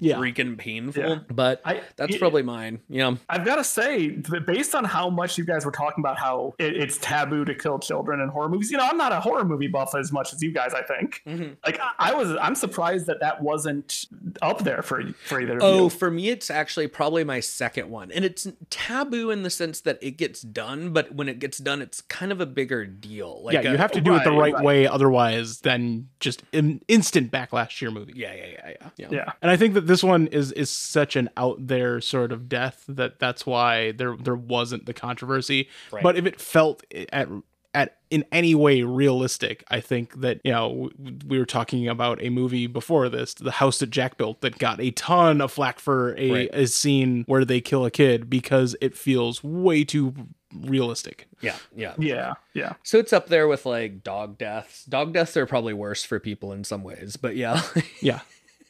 Yeah. freaking painful. Yeah. But I that's it- probably mine. Yeah. I've got to say, based on how much you guys were talking about how it, it's taboo to kill children in horror movies, you know, I'm not a horror movie buff as much as you guys. I think. Mhm. Like I, I was, I'm surprised that that wasn't up there for for either of Oh, you. for me, it's actually probably my second one. And it's taboo in the sense that it gets done, but when it gets done, it's kind of a bigger deal. Like yeah, a- you have to do it the right, right, right. way, otherwise, then just in, instant backlash to your movie. Yeah, yeah, yeah, yeah. yeah. Yeah. And I think that this one is is such an out there sort of death that that's why there there wasn't the controversy. Right. But if it felt at at in any way realistic, I think that you know we were talking about a movie before this, The House that Jack Built, that got a ton of flack for a, Right. a scene where they kill a kid because it feels way too realistic. Yeah, yeah. Yeah, yeah. So it's up there with like dog deaths. Dog deaths are probably worse for people in some ways, but yeah. Yeah.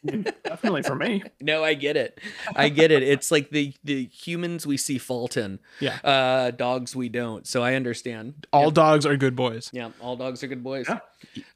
Definitely for me. no, I get it. I get it. It's like the the humans we see fault in. Yeah. Uh dogs we don't. So I understand. All dogs are good boys. Yeah, all dogs are good boys. Yeah.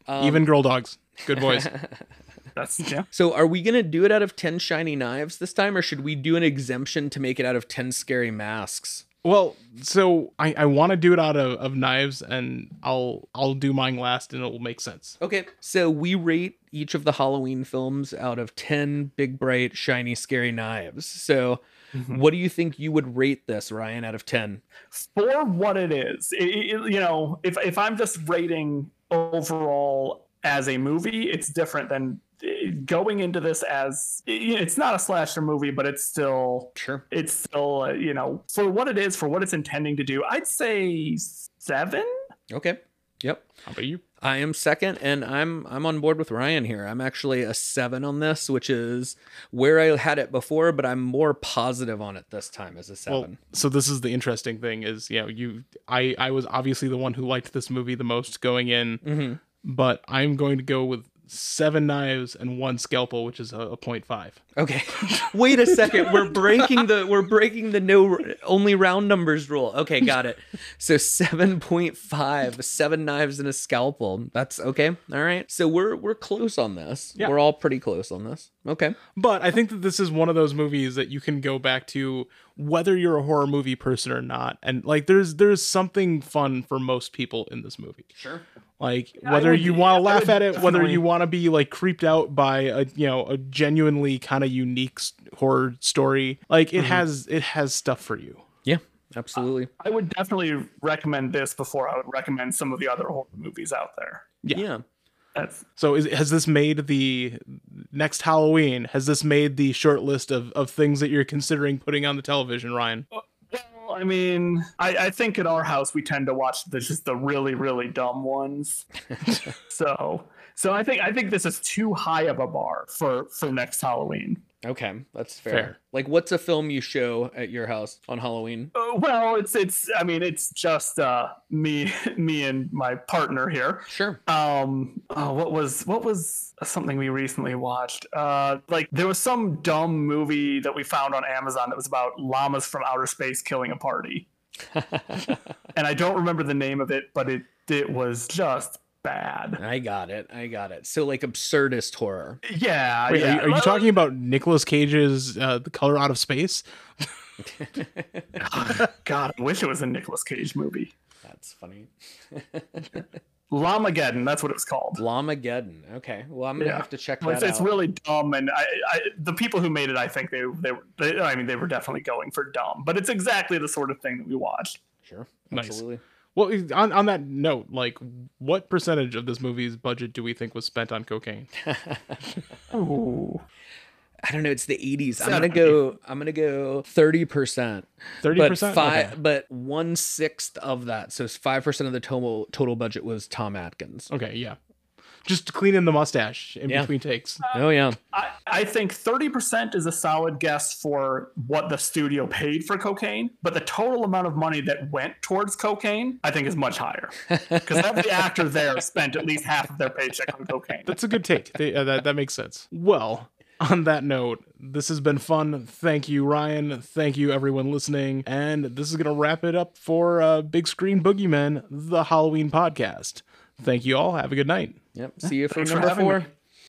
Um, Even girl dogs. Good boys. That's yeah. So are we gonna do it out of ten shiny knives this time, or should we do an exemption to make it out of ten scary masks? Well, so I, I want to do it out of, of knives, and I'll I'll do mine last, and it will make sense. Okay, so we rate each of the Halloween films out of 10 big, bright, shiny, scary knives. So, what do you think you would rate this, Ryan, out of 10? For what it is, it, it- you know, if if I'm just rating overall as a movie, it's different than uh, going into this as it's not a slasher movie, but it's still Sure. it's still uh, you know for what it is for what it's intending to do. I'd say seven. Okay. Yep. How about you? I am second, and I'm I'm on board with Ryan here. I'm actually a seven on this, which is where I had it before, but I'm more positive on it this time as a Well, seven. so this is the interesting thing is, you know, you I I was obviously the one who liked this movie the most going in, hmm but I'm going to go with seven knives and one scalpel, which is a, a point five. Okay. Wait a second. We're breaking the we're breaking the no only round numbers rule. Okay, got it. So 7.5, seven knives and a scalpel. That's okay. All right. So we're we're close on this. Yeah. We're all pretty close on this. Okay. But I think that this is one of those movies that you can go back to whether you're a horror movie person or not. And like there's there's something fun for most people in this movie. Sure. Like I whether would- you want I to laugh at it, whether you want to be like creeped out by a you know a genuinely kind of unique horror story, like Mm-hmm. it has it has stuff for you. Yeah, absolutely. I would definitely recommend this before I would recommend some of the other horror movies out there. Yeah. yeah. That's So is, has this made the next Halloween? Has this made the short list of, of things that you're considering putting on the television, Ryan? I mean, I, I think at our house we tend to watch the just the really really dumb ones. so so I think I think this is too high of a bar for for next Halloween. Okay, that's fair. Fair. Like what's a film you show at your house on Halloween? Uh, well, it's it's I mean it's just uh, me me and my partner here. Sure. Um, oh, what was what was something we recently watched? Uh, like there was some dumb movie that we found on Amazon that was about llamas from outer space killing a party. and I don't remember the name of it, but it it was just bad. I got it. I got it. So like absurdist horror. Yeah, Wait, yeah. are, you- are you talking about Nicolas Cage's uh, The Color Out of Space? God, I wish it was a Nicolas Cage movie. That's funny. Llamageddon, that's what it was called. Llamageddon. Okay. Well, I'm gonna Yeah. have to check Well, that It's, it's really dumb, and I, I, the people who made it, I think they, they, were- they, I mean, they were definitely going for dumb. But it's exactly the sort of thing that we watched. Sure. Nice. Absolutely. Well, on, on that note, like, what percentage of this movie's budget do we think was spent on cocaine? Ooh. I don't know. It's the 80s. I'm gonna go. I'm gonna go 30 percent. 30 But percent. five. But one sixth of that. So it's five percent of the total total budget was Tom Atkins. Okay, yeah. Just cleaning the mustache in Yeah. between takes. Oh yeah. I, I think 30% is a solid guess for what the studio paid for cocaine, but the total amount of money that went towards cocaine, I think, is much higher. Because every actor there spent at least half of their paycheck on cocaine. That's a good take. They- uh, that that makes sense. Well, on that note, this has been fun. Thank you, Ryan. Thank you, everyone listening. And this is gonna wrap it up for uh, Big Screen Boogeymen, the Halloween podcast. Thank you all. Have a good night. Yep. See you for number four. me.